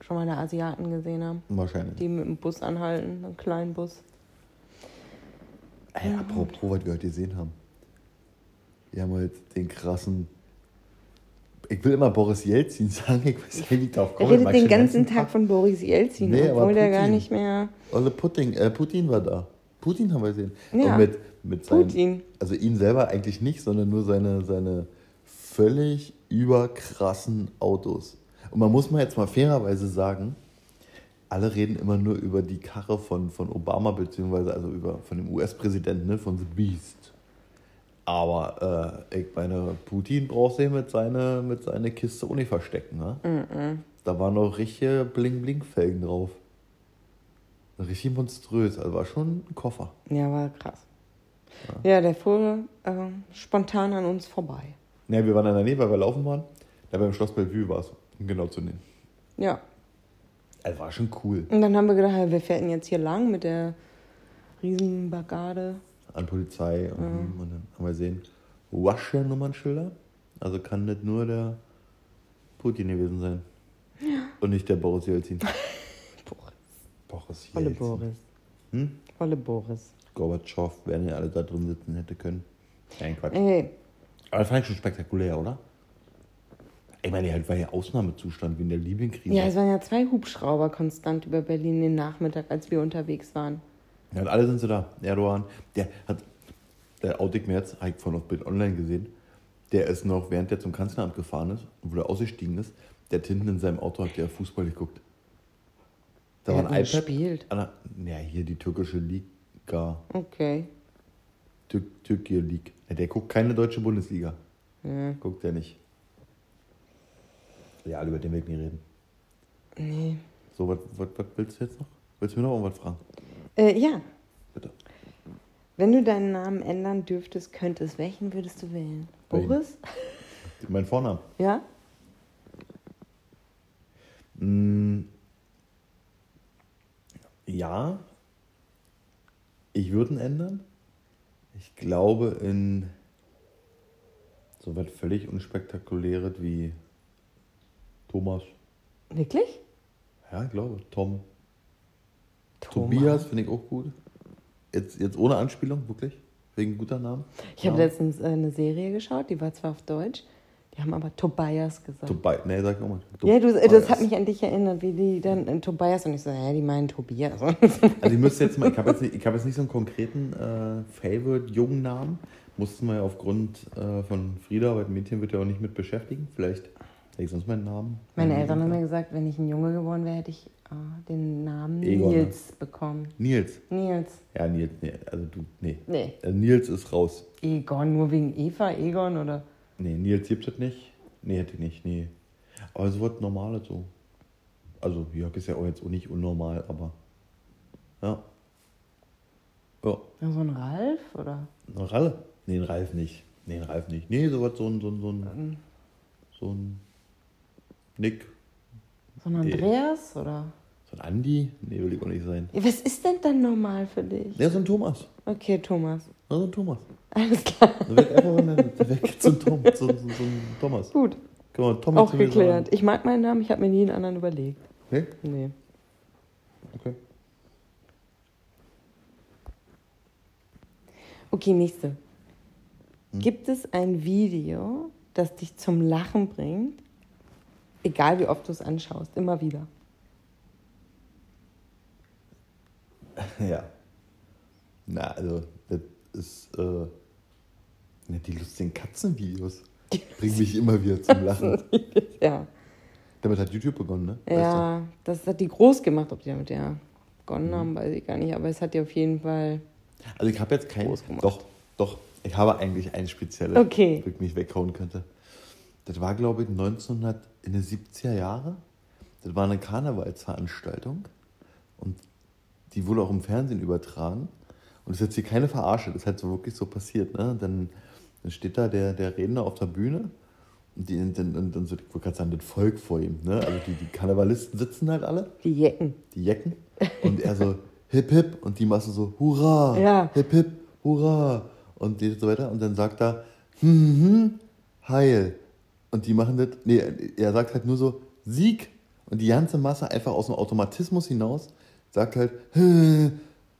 schon mal eine Asiaten gesehen haben, Wahrscheinlich. die mit dem Bus anhalten, einen kleinen Bus. Ey, apropos, was wir heute gesehen haben. Wir haben heute den krassen. Ich will immer Boris Jelzin sagen, ich weiß nicht, wie ich darauf Er komme. redet Mag den ganzen Tag von Boris Jelzin, Nee, aber obwohl der gar Putin. nicht mehr. Olle Putin, äh, Putin war da. Putin haben wir gesehen. Ja. Und mit, mit seinen, Putin. Also ihn selber eigentlich nicht, sondern nur seine, seine völlig überkrassen Autos. Und man muss mal jetzt mal fairerweise sagen, alle reden immer nur über die Karre von, von Obama, beziehungsweise also über, von dem US-Präsidenten, ne, von The Beast. Aber äh, ich meine, Putin braucht sich mit seiner mit seine Kiste auch nicht verstecken. Ne? Da waren noch richtige Bling-Bling-Felgen drauf. Richtig monströs, also war schon ein Koffer. Ja, war krass. Ja, der fuhr äh, spontan an uns vorbei. Ne, wir waren in der Nähe, weil wir laufen waren. Da beim Schloss Bellevue war es, um genau zu nehmen. Ja. Also war schon cool. Und dann haben wir gedacht, ja, wir fährten jetzt hier lang mit der Riesenbagade. An Polizei und, und dann haben wir gesehen, Washer-Nummernschilder. Also kann nicht nur der Putin gewesen sein. Und nicht der Boris Jelzin. Boris. Boris Volle Jelzin. Boris. Hm? Volle Boris. Gorbatschow, wenn ihr alle da drin sitzen hätte können. Kein Quatsch. Ey, Aber das fand ich schon spektakulär, oder? Ich meine, halt war ja Ausnahmezustand wie in der Libyen-Krise. ja, es waren ja zwei Hubschrauber konstant über Berlin den Nachmittag, als wir unterwegs waren. Ja, und alle sind so da. Erdogan, der hat, der mir jetzt, habe ich vorhin auf Bild online gesehen, Der ist noch, während der zum Kanzleramt gefahren ist wo er ausgestiegen ist, der hat hinten in seinem Auto hat der Fußball geguckt. Da Wer war ein iPad. gespielt? Ah, Ja, hier die türkische Liga. Okay. Tür Türkei League. Ja, der guckt keine deutsche Bundesliga. Ja. Guckt der nicht. Ja, über den will ich nicht reden. Nee. So, was, willst du jetzt noch? Willst du mir noch irgendwas fragen? Äh, ja. Bitte. Wenn du deinen Namen ändern dürftest, könntest, welchen würdest du wählen? Welchen? Boris? Mein Vorname. Ja? Mm, ja, ich würde ihn ändern. Ich glaube in so was völlig unspektakuläres wie Thomas. Wirklich? Ja, ich glaube. Tom. Thomas. Tobias finde ich auch gut. Jetzt, jetzt ohne Anspielung, wirklich. Wegen guter Namen. Ich habe letztens äh, eine Serie geschaut, die war zwar auf Deutsch, die haben aber Tobias gesagt. Tobias. Nee, sag nochmal. ja, du, äh, das hat mich an dich erinnert, wie die dann in Tobias und ich so, hä, die meinen Tobias. Also ich müsste jetzt mal, ich habe jetzt, nicht- ich hab jetzt nicht so einen konkreten äh, Favorite-jungen Namen. Mussten wir ja aufgrund äh, von Frieda, weil Mädchen wird ja auch nicht mit beschäftigen. Vielleicht hätte ich sonst meinen Namen. Meine Eltern haben mir gesagt, wenn ich ein Junge geworden wäre, hätte ich äh, den Namen Egon, ne? Nils bekommen. Nils. Nils. Ja, Nils, nee, also du, nee. Nee. Also Nils ist raus. Egon, nur wegen Eva, Egon oder? Nee, Nils gibt es nicht. Nee, hätte ich nicht, nee. Aber so was Normales so. Also, Jörg ist ja auch jetzt auch nicht unnormal, aber. Ja. Ja. Ja, so ein Ralf oder? Ein Ralle? Nee, ein Ralf nicht. Nee, ein Ralf nicht. Nee, sowas, so ein, so ein, so ein, so ein Nick, So ein Nee. Andreas oder? so ein Andi? Nee, will ich auch nicht sein. Was ist denn dann normal für dich? Ja, so ein Thomas. Okay, Thomas. Ja, so ein Thomas. Alles klar. Weg einfach weg ein Tom, so, so ein Thomas. Gut. Man Tom Auch geklärt. Ich mag meinen Namen, ich habe mir nie einen anderen überlegt. Nee? Nee. Okay. Okay, nächste. Hm. Gibt es ein Video, das dich zum Lachen bringt? Egal wie oft du es anschaust, immer wieder. Ja. Na, also, das ist, äh, ne, die lustigen Katzenvideos bringen mich immer wieder zum Lachen. Ja. Damit hat YouTube begonnen, ne? Weißt Ja, das hat die groß gemacht. Ob die damit ja begonnen haben, weiß ich gar nicht. Aber es hat die auf jeden Fall. du? Also, ich habe jetzt kein. Groß gemacht. Doch, doch. Ich habe eigentlich ein spezielles, Okay. das ich mich weghauen könnte. Das war, glaube ich, 1900 in den 70er Jahre. Das war eine Karnevalsveranstaltung. Und die wurde auch im Fernsehen übertragen. Und das ist jetzt hier keine Verarsche, das ist halt so wirklich so passiert. Ne? Dann, dann steht da der, der Redner auf der Bühne und, die, und, und, und so, ich wollte gerade sagen, das Volk vor ihm. Ne? Also die, die Karnevalisten sitzen halt alle, Die Jecken. die Jecken. Und er so, hip hip. Und die machen so, hurra, Ja. hip hip, hurra. Und die so weiter. Und dann sagt er, hm, hm, hm, heil. Und die machen das, nee, er sagt halt nur so, Sieg. Und die ganze Masse einfach aus dem Automatismus hinaus sagt halt, hm,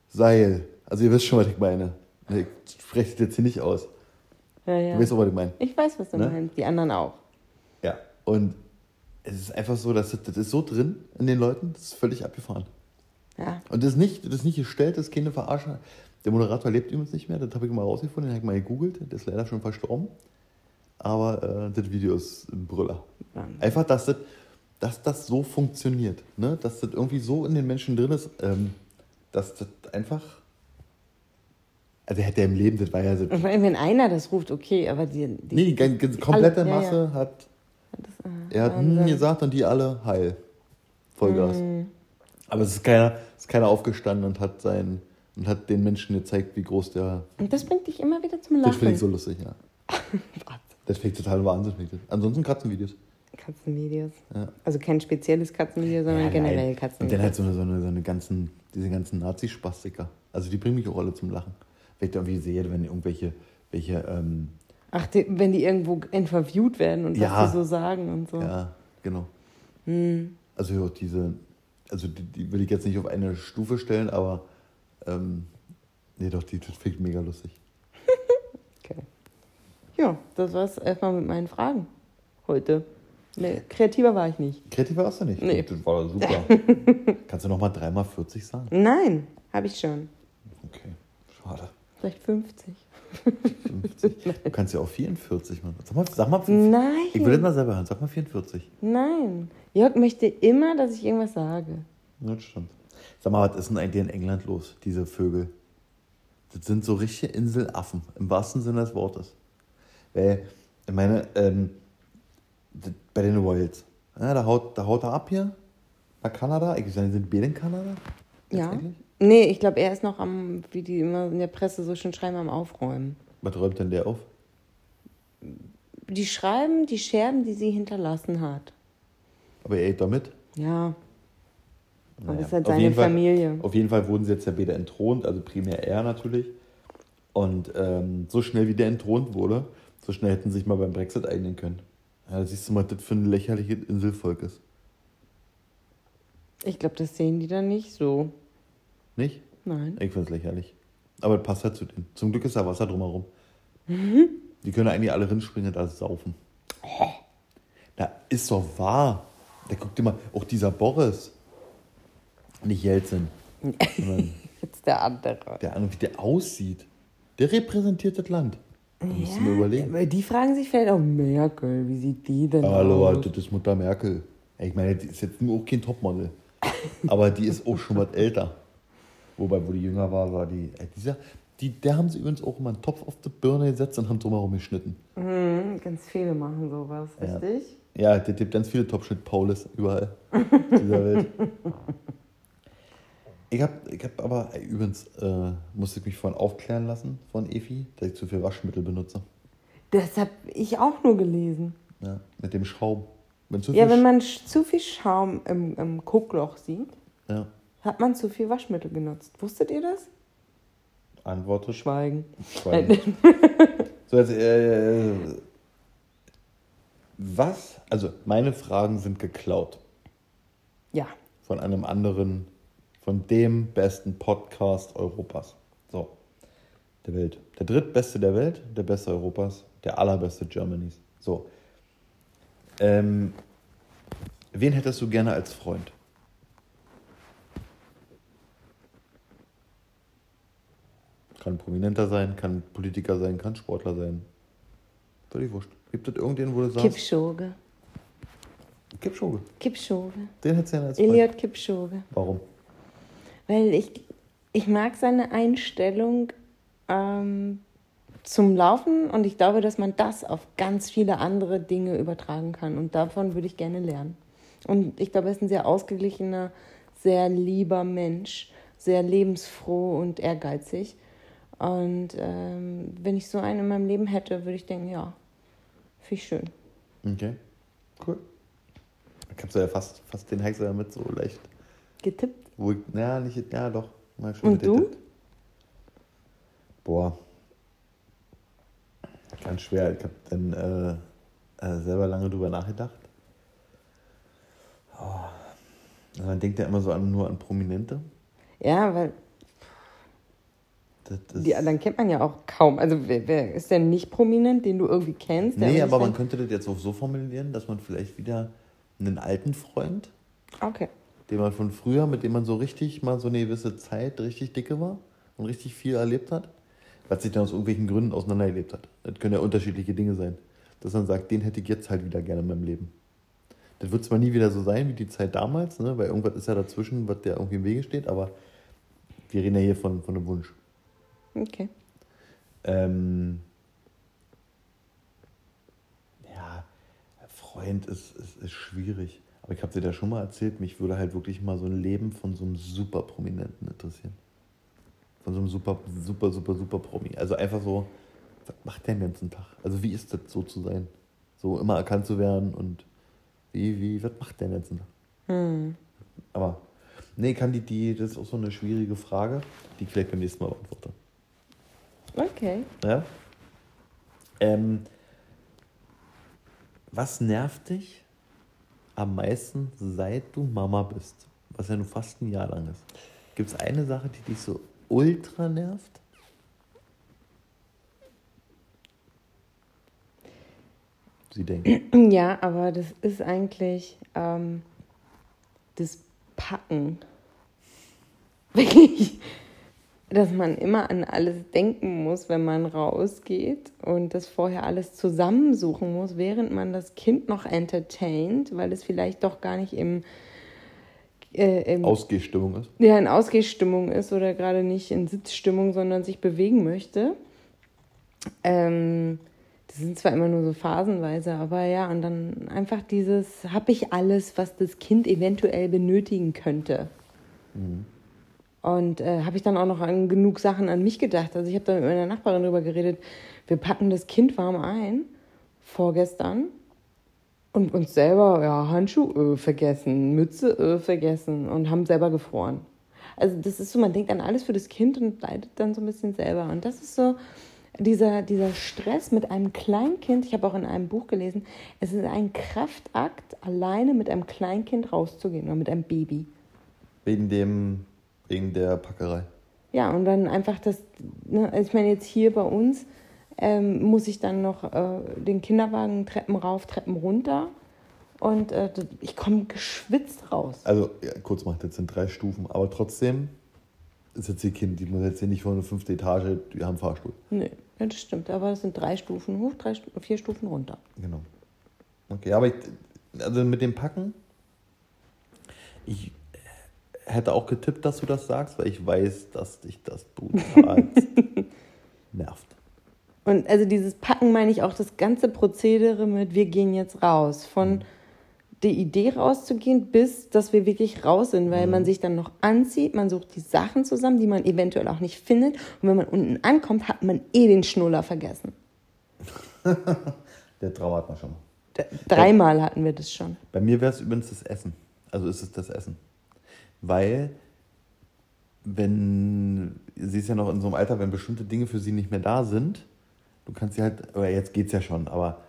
Seil. Also ihr wisst schon, was ich meine. Ich spreche es jetzt hier nicht aus. Ja, ja. Du weißt auch, was ich meine. Ich weiß, was du Ne? meinst. Die anderen auch. Ja. Und es ist einfach so, dass das, das ist so drin in den Leuten, das ist völlig abgefahren. Ja. Und das ist nicht, das ist nicht gestellt, das ist keine Verarsche. Der Moderator lebt übrigens nicht mehr, das habe ich mal rausgefunden, den habe ich mal gegoogelt, der ist leider schon verstorben. Aber äh, das Video ist ein Brüller. Wahnsinn. Einfach, dass das, dass das so funktioniert, ne? dass das irgendwie so in den Menschen drin ist, ähm, dass das einfach. Also, er hätte im Leben, das war ja so. Ich meine, wenn einer das ruft, okay, aber die. die Nee, die gan- gan- komplette alle- ja, Masse ja. hat. das, äh, Er hat hm gesagt und die alle heil. Vollgas. Mhm. Aber es ist keiner, es ist keiner aufgestanden und hat sein und hat den Menschen gezeigt, wie groß der. Und das bringt dich immer wieder zum Lachen. Das finde ich so lustig, ja. Das finde ich total wahnsinnig. Ansonsten Katzenvideos. Katzenvideos. Ja. Also kein spezielles Katzenvideo, sondern Ja, generell nein. Und Katzenvideos. dann halt so eine, so eine, so eine ganzen, diese ganzen Nazi-Spastiker. Also die bringen mich auch alle zum Lachen. Da irgendwie sehe, wenn irgendwelche, welche, ähm, Ach, die, wenn die irgendwo interviewt werden und Ja. was sie so sagen und so. ja, genau. Hm. Also ja, diese, also die, die will ich jetzt nicht auf eine Stufe stellen, aber ähm, nee, doch, die ich mega lustig. Okay. Ja, das war's erstmal mit meinen Fragen heute. Nee, kreativer war ich nicht. Kreativer warst du nicht. Nee. Das war super. Kannst du noch mal dreimal 40 sagen? Nein, habe ich schon. Okay, schade. Vielleicht 50. 50. Du kannst ja auch 44 machen. Sag mal, sag mal Nein. Ich will das mal selber hören. Sag mal 44. Nein. Jörg möchte immer, dass ich irgendwas sage. Ja, das stimmt. Sag mal, was ist denn eigentlich in England los, diese Vögel? Das sind so richtige Inselaffen, im wahrsten Sinne des Wortes. Weil, ich meine, ähm, bei den Royals, ja, da, haut, da haut er ab hier, nach Kanada. Ich weiß nicht, sind wir in Kanada? Ja. Nee, ich glaube, er ist noch am, wie die immer in der Presse so schön schreiben, am Aufräumen. Was räumt denn der auf? Die schreiben die Scherben, die sie hinterlassen hat. Aber er geht da mit? Ja. Aber Naja, das ist halt auf seine Fall- Familie. Auf jeden Fall wurden sie jetzt ja beide entthront, also primär er natürlich. Und ähm, so schnell wie der entthront wurde, so schnell hätten sie sich mal beim Brexit einigen können. Ja, da siehst du mal, was das für ein lächerliches Inselvolk ist. Ich glaube, das sehen die dann nicht so. Nicht? Nein. Ich finde es lächerlich. Aber das passt halt zu denen. Zum Glück ist da Wasser drumherum. Mhm. Die können eigentlich alle rinspringen, da saufen. Da ist doch wahr. Da guck dir mal, auch dieser Boris. Nicht Jelzin. Jetzt der andere. der andere, wie der aussieht. Der repräsentiert das Land. Da musst du mir überlegen. die fragen sich vielleicht auch Merkel, wie sieht die denn Hallo, aus? das ist Mutter Merkel. Ich meine, die ist jetzt nur auch kein Topmodel. Aber die ist auch schon was älter. Wobei, wo die jünger war, war die. Ey, dieser, die der haben sie übrigens auch immer einen Topf auf die Birne gesetzt und haben drumherum geschnitten. Mhm, ganz viele machen sowas, Ja. richtig? Ja, der gibt ganz viele Topschnitt Paulus überall in dieser Welt. Ich habe ich hab aber, ey, übrigens, äh, musste ich mich vorhin aufklären lassen von Efi, dass ich zu viel Waschmittel benutze. Das habe ich auch nur gelesen. Ja, mit dem Schaum. Wenn zu Ja, wenn man zu viel Schaum im, im Guckloch sieht, ja, hat man zu viel Waschmittel genutzt. Wusstet ihr das? antwortet. Schweigen. Schweigen. so, jetzt, äh, was? Also, meine Fragen sind geklaut Ja. von einem anderen, von dem besten Podcast Europas. So, der Welt. Der drittbeste der Welt, der beste Europas, der allerbeste Germanys. So. Ähm, wen hättest du gerne als Freund? Kann Prominenter sein, kann Politiker sein, kann Sportler sein. Völlig wurscht. Gibt es irgendwen, wo du sagst, Kipchoge. Kipchoge. Kipchoge. Den hättest du gerne als. Eliot Kipchoge. Warum? Weil ich, ich mag seine Einstellung ähm, zum Laufen und ich glaube, dass man das auf ganz viele andere Dinge übertragen kann. Und davon würde ich gerne lernen. Und ich glaube, er ist ein sehr ausgeglichener, sehr lieber Mensch, sehr lebensfroh und ehrgeizig. Und ähm, wenn ich so einen in meinem Leben hätte, würde ich denken, ja, finde ich schön. Okay. Cool. Ich hab's ja fast, fast den Hexer damit so leicht. Getippt? Wo ich, naja, nicht, ja doch. Mal schon Und du? getippt. Boah. Ganz schwer. Ich hab dann äh, äh, selber lange drüber nachgedacht. Oh. Man denkt ja immer so an, nur an Prominente. Ja, weil die anderen kennt man ja auch kaum. Also wer, wer ist denn nicht prominent, den du irgendwie kennst? nee, aber man könnte das jetzt auch so formulieren, dass man vielleicht wieder einen alten Freund Okay. den man von früher, mit dem man so richtig mal so eine gewisse Zeit richtig dicke war und richtig viel erlebt hat, was sich dann aus irgendwelchen Gründen auseinandergelebt hat. Das können ja unterschiedliche Dinge sein. Dass man sagt, den hätte ich jetzt halt wieder gerne in meinem Leben. Das wird zwar nie wieder so sein wie die Zeit damals, ne? weil irgendwas ist ja dazwischen, was der irgendwie im Wege steht, aber wir reden ja hier von, von einem Wunsch. Okay. Ähm, ja, Freund ist, ist, ist schwierig. Aber ich habe dir da schon mal erzählt, mich würde halt wirklich mal so ein Leben von so einem super Prominenten interessieren. Von so einem super, super, super, super Promi. Also einfach so, was macht der den ganzen Tag? Also wie ist das so zu sein? So immer erkannt zu werden und wie, wie, was macht der den ganzen Tag? Hm. Aber, nee, kann die, die, das ist auch so eine schwierige Frage, die ich vielleicht beim nächsten Mal beantworte. Okay. Ja? Ähm, was nervt dich am meisten, seit du Mama bist? Was ja nur fast ein Jahr lang ist. Gibt es eine Sache, die dich so ultra nervt? Sie denken. Ja, aber das ist eigentlich ähm, das Packen. Wirklich. Dass man immer an alles denken muss, wenn man rausgeht und das vorher alles zusammensuchen muss, während man das Kind noch entertaint, weil es vielleicht doch gar nicht im, äh, im Ausgehstimmung ist. Ja, in Ausgehstimmung ist oder gerade nicht in Sitzstimmung, sondern sich bewegen möchte. Ähm, das sind zwar immer nur so phasenweise, aber ja, und dann einfach dieses, habe ich alles, was das Kind eventuell benötigen könnte. Mhm. Und äh, habe ich dann auch noch an genug Sachen an mich gedacht. Also ich habe da mit meiner Nachbarin drüber geredet. Wir packen das Kind warm ein, vorgestern, und uns selber, ja, Handschuh äh, vergessen, Mütze äh, vergessen und haben selber gefroren. Also das ist so, man denkt an alles für das Kind und leidet dann so ein bisschen selber. Und das ist so dieser, dieser Stress mit einem Kleinkind. Ich habe auch in einem Buch gelesen, es ist ein Kraftakt, alleine mit einem Kleinkind rauszugehen oder mit einem Baby. Wegen dem Wegen der Packerei. Ja, und dann einfach das, ne, ich meine, jetzt hier bei uns ähm, muss ich dann noch äh, den Kinderwagen Treppen rauf, Treppen runter. Und äh, ich komme geschwitzt raus. Also, ja, kurz macht, jetzt sind drei Stufen, aber trotzdem ist jetzt ihr Kind, die muss jetzt hier nicht vor eine fünfte Etage, die haben Fahrstuhl. Nee, das stimmt, aber es sind drei Stufen hoch, drei, vier Stufen runter. Genau. Okay, aber ich, also mit dem Packen, ich hätte auch getippt, dass du das sagst, weil ich weiß, dass dich das brutal nervt. Und also dieses Packen meine ich auch das ganze Prozedere mit, wir gehen jetzt raus. Von mhm. der Idee rauszugehen, bis dass wir wirklich raus sind, weil mhm. man sich dann noch anzieht, man sucht die Sachen zusammen, die man eventuell auch nicht findet. Und wenn man unten ankommt, hat man eh den Schnuller vergessen. der Trauer hat man schon. Dreimal hatten wir das schon. Bei mir wäre es übrigens das Essen. Also ist es das Essen weil wenn, sie ist ja noch in so einem Alter, wenn bestimmte Dinge für sie nicht mehr da sind, du kannst sie halt, oder jetzt geht's ja schon, aber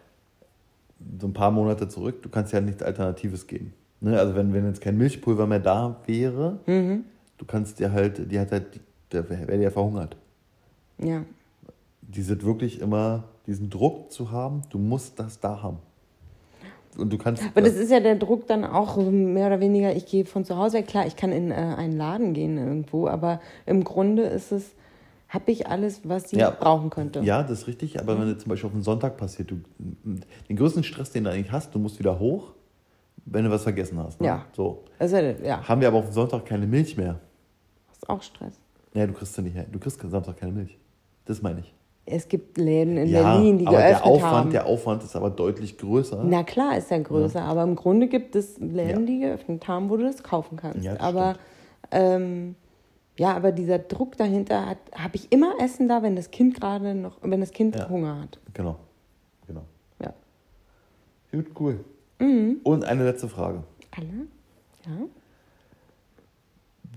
so ein paar Monate zurück, du kannst ja nichts Alternatives geben. Ne? Also wenn, wenn jetzt kein Milchpulver mehr da wäre, mhm. du kannst dir halt, die hat halt, der wäre ja verhungert. Ja. Die sind wirklich immer, diesen Druck zu haben, du musst das da haben. Und du kannst. Aber das ist ja der Druck dann auch mehr oder weniger, ich gehe von zu Hause weg. Klar, ich kann in äh, einen Laden gehen irgendwo, aber im Grunde ist es, habe ich alles, was sie ja, brauchen könnte. Ja, das ist richtig, aber mhm. wenn es zum Beispiel auf einen Sonntag passiert, du, den größten Stress, den du eigentlich hast, du musst wieder hoch, wenn du was vergessen hast. Ne? Ja. So. Also, ja. Haben wir aber auf dem Sonntag keine Milch mehr. Das ist auch Stress. Ja, du kriegst ja nicht, du kriegst Samstag keine Milch. Das meine ich. Es gibt Läden in ja, Berlin, die aber geöffnet der Aufwand, haben. Der Aufwand ist aber deutlich größer. Na klar ist er größer, ja. aber im Grunde gibt es Läden, ja. die geöffnet haben, wo du das kaufen kannst. Ja, das aber ähm, ja, aber dieser Druck dahinter habe ich immer Essen da, wenn das Kind gerade noch, wenn das Kind Hunger hat. Genau, genau. Ja. Gut, cool. Mhm. Und eine letzte Frage. Alle? Ja.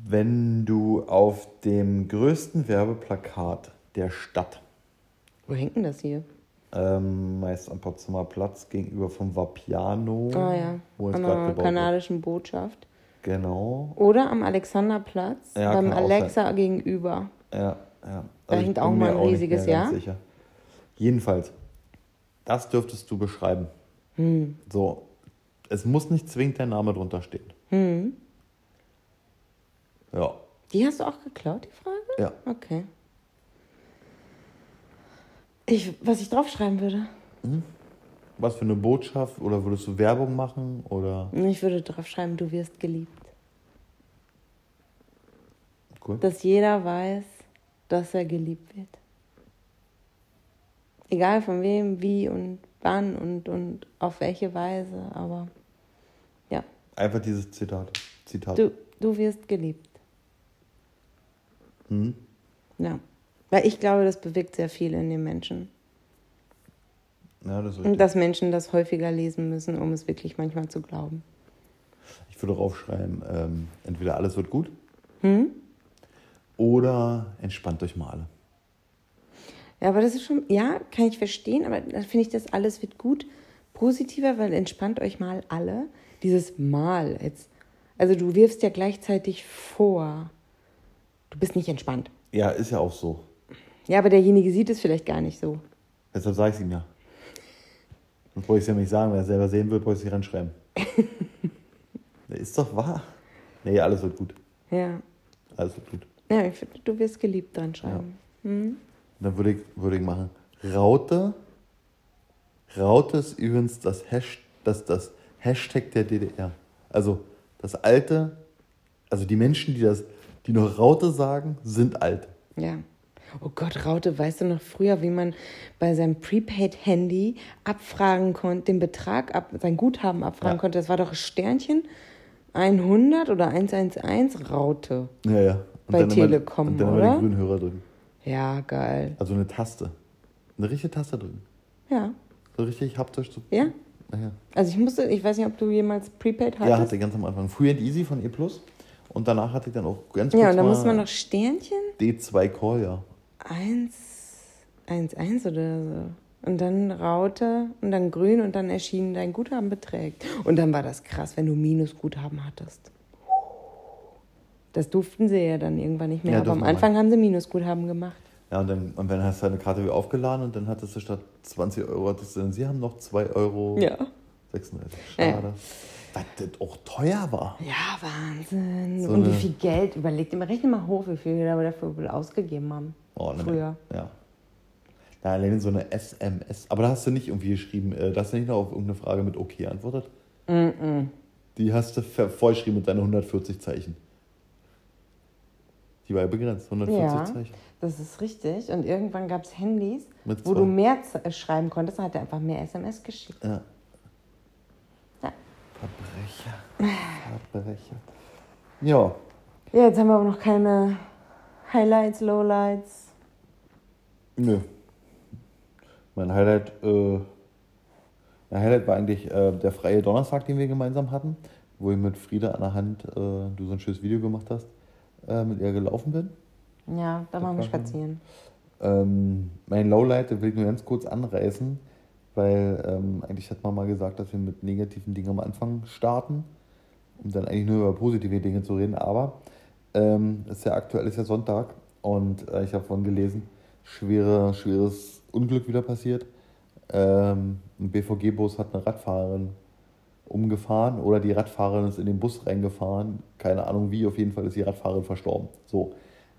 Wenn du auf dem größten Werbeplakat der Stadt wo hängt denn das hier? Ähm, meist am Potsdamer Platz gegenüber vom Vapiano. Ah ja, wo an der kanadischen Botschaft. Genau. Oder am Alexanderplatz, ja, beim Alexa gegenüber. Ja, ja. Da also hängt auch mal ein riesiges Jahr. Sicher. Jedenfalls, das dürftest du beschreiben. Hm. So, es muss nicht zwingend der Name drunter stehen. Hm. Ja. Die hast du auch geklaut, die Frage? Ja. Okay. Ich, was ich draufschreiben würde. Mhm. Was für eine Botschaft? Oder würdest du Werbung machen? Oder? Ich würde draufschreiben, du wirst geliebt. Cool. Dass jeder weiß, dass er geliebt wird. Egal von wem, wie und wann und, und auf welche Weise, aber ja. Einfach dieses Zitat. Zitat. Du, du wirst geliebt. Mhm. Ja. Weil ich glaube, das bewegt sehr viel in den Menschen. Ja, das Und dass Menschen das häufiger lesen müssen, um es wirklich manchmal zu glauben. Ich würde draufschreiben, ähm, entweder alles wird gut hm? oder entspannt euch mal alle. Ja, aber das ist schon, ja, kann ich verstehen, aber da finde ich, das alles wird gut positiver, weil entspannt euch mal alle. Dieses Mal jetzt. Also du wirfst ja gleichzeitig vor, du bist nicht entspannt. Ja, ist ja auch so. Ja, aber derjenige sieht es vielleicht gar nicht so. Deshalb sage ich es ihm ja. Sonst brauche ich es ja nicht sagen, wenn er selber sehen wird, brauche ich es nicht ranschreiben. ist doch wahr. Nee, alles wird gut. Ja. Alles wird gut. Ja, ich finde, du wirst geliebt dran schreiben. Hm? Dann würde ich, würde ich machen. Raute. Raute ist übrigens das, Hash, das, das Hashtag der DDR. Also das alte, also die Menschen, die das, die noch Raute sagen, sind alt. Ja. Oh Gott, Raute, weißt du noch früher, wie man bei seinem Prepaid-Handy abfragen konnte, den Betrag, ab, sein Guthaben abfragen Ja. konnte? Das war doch Sternchen 100 oder 111 Raute. Ja, ja. Und Bei dann immer- Telekom, Und dann immer oder? den grünen Hörer drücken. Ja, geil. Also eine Taste. Eine richtige Taste drücken. Ja. So richtig haptisch. So. Ja? Naja. Also ich musste, ich weiß nicht, ob du jemals Prepaid hattest. Ja, hatte ich ganz am Anfang. Free and Easy von E+. Und danach hatte ich dann auch ganz Ja, kurz und dann muss man noch Sternchen D2 Call, ja. 1, 1, 1 oder so. Und dann Raute und dann grün und dann erschien dein Guthaben beträgt. Und dann war das krass, wenn du Minusguthaben hattest. Das durften sie ja dann irgendwann nicht mehr. Ja, aber am Anfang haben sie Minusguthaben gemacht. Ja, und dann, und dann hast du deine Karte wieder aufgeladen und dann hattest du statt 20 Euro, hattest du dann, sie haben noch 2 Euro Ja. 36. Ja. Schade. Was das auch teuer war. Ja, Wahnsinn. So und wie viel Geld, überlegt immer, rechne mal hoch, wie viel wir dafür wohl ausgegeben haben. Oh, ne, Früher. Ja. Ja, allein so eine SMS. Aber da hast du nicht irgendwie geschrieben, äh, da hast du nicht noch auf irgendeine Frage mit OK antwortet. Die hast du vollgeschrieben mit deinen 140 Zeichen. Die war ja begrenzt, 140 Ja, Zeichen. das ist richtig. Und irgendwann gab es Handys, wo du mehr äh, schreiben konntest, dann hat er einfach mehr SMS geschickt. Ja. Ja. Verbrecher. Verbrecher. Ja. Ja, jetzt haben wir aber noch keine Highlights, Lowlights. Nö. Mein Highlight, äh, mein Highlight war eigentlich äh, der freie Donnerstag, den wir gemeinsam hatten, wo ich mit Frieda an der Hand, äh, du so ein schönes Video gemacht hast, äh, mit ihr gelaufen bin. Ja, da waren wir spazieren. Ähm, mein Lowlight will ich nur ganz kurz anreißen, weil ähm, eigentlich hat man mal gesagt, dass wir mit negativen Dingen am Anfang starten, um dann eigentlich nur über positive Dinge zu reden. Aber ähm, es ist ja aktuell ist ja Sonntag und äh, ich habe vorhin gelesen, schwere, schweres Unglück wieder passiert. Ähm, ein BVG-Bus hat eine Radfahrerin umgefahren oder die Radfahrerin ist in den Bus reingefahren. Keine Ahnung wie, auf jeden Fall ist die Radfahrerin verstorben. So,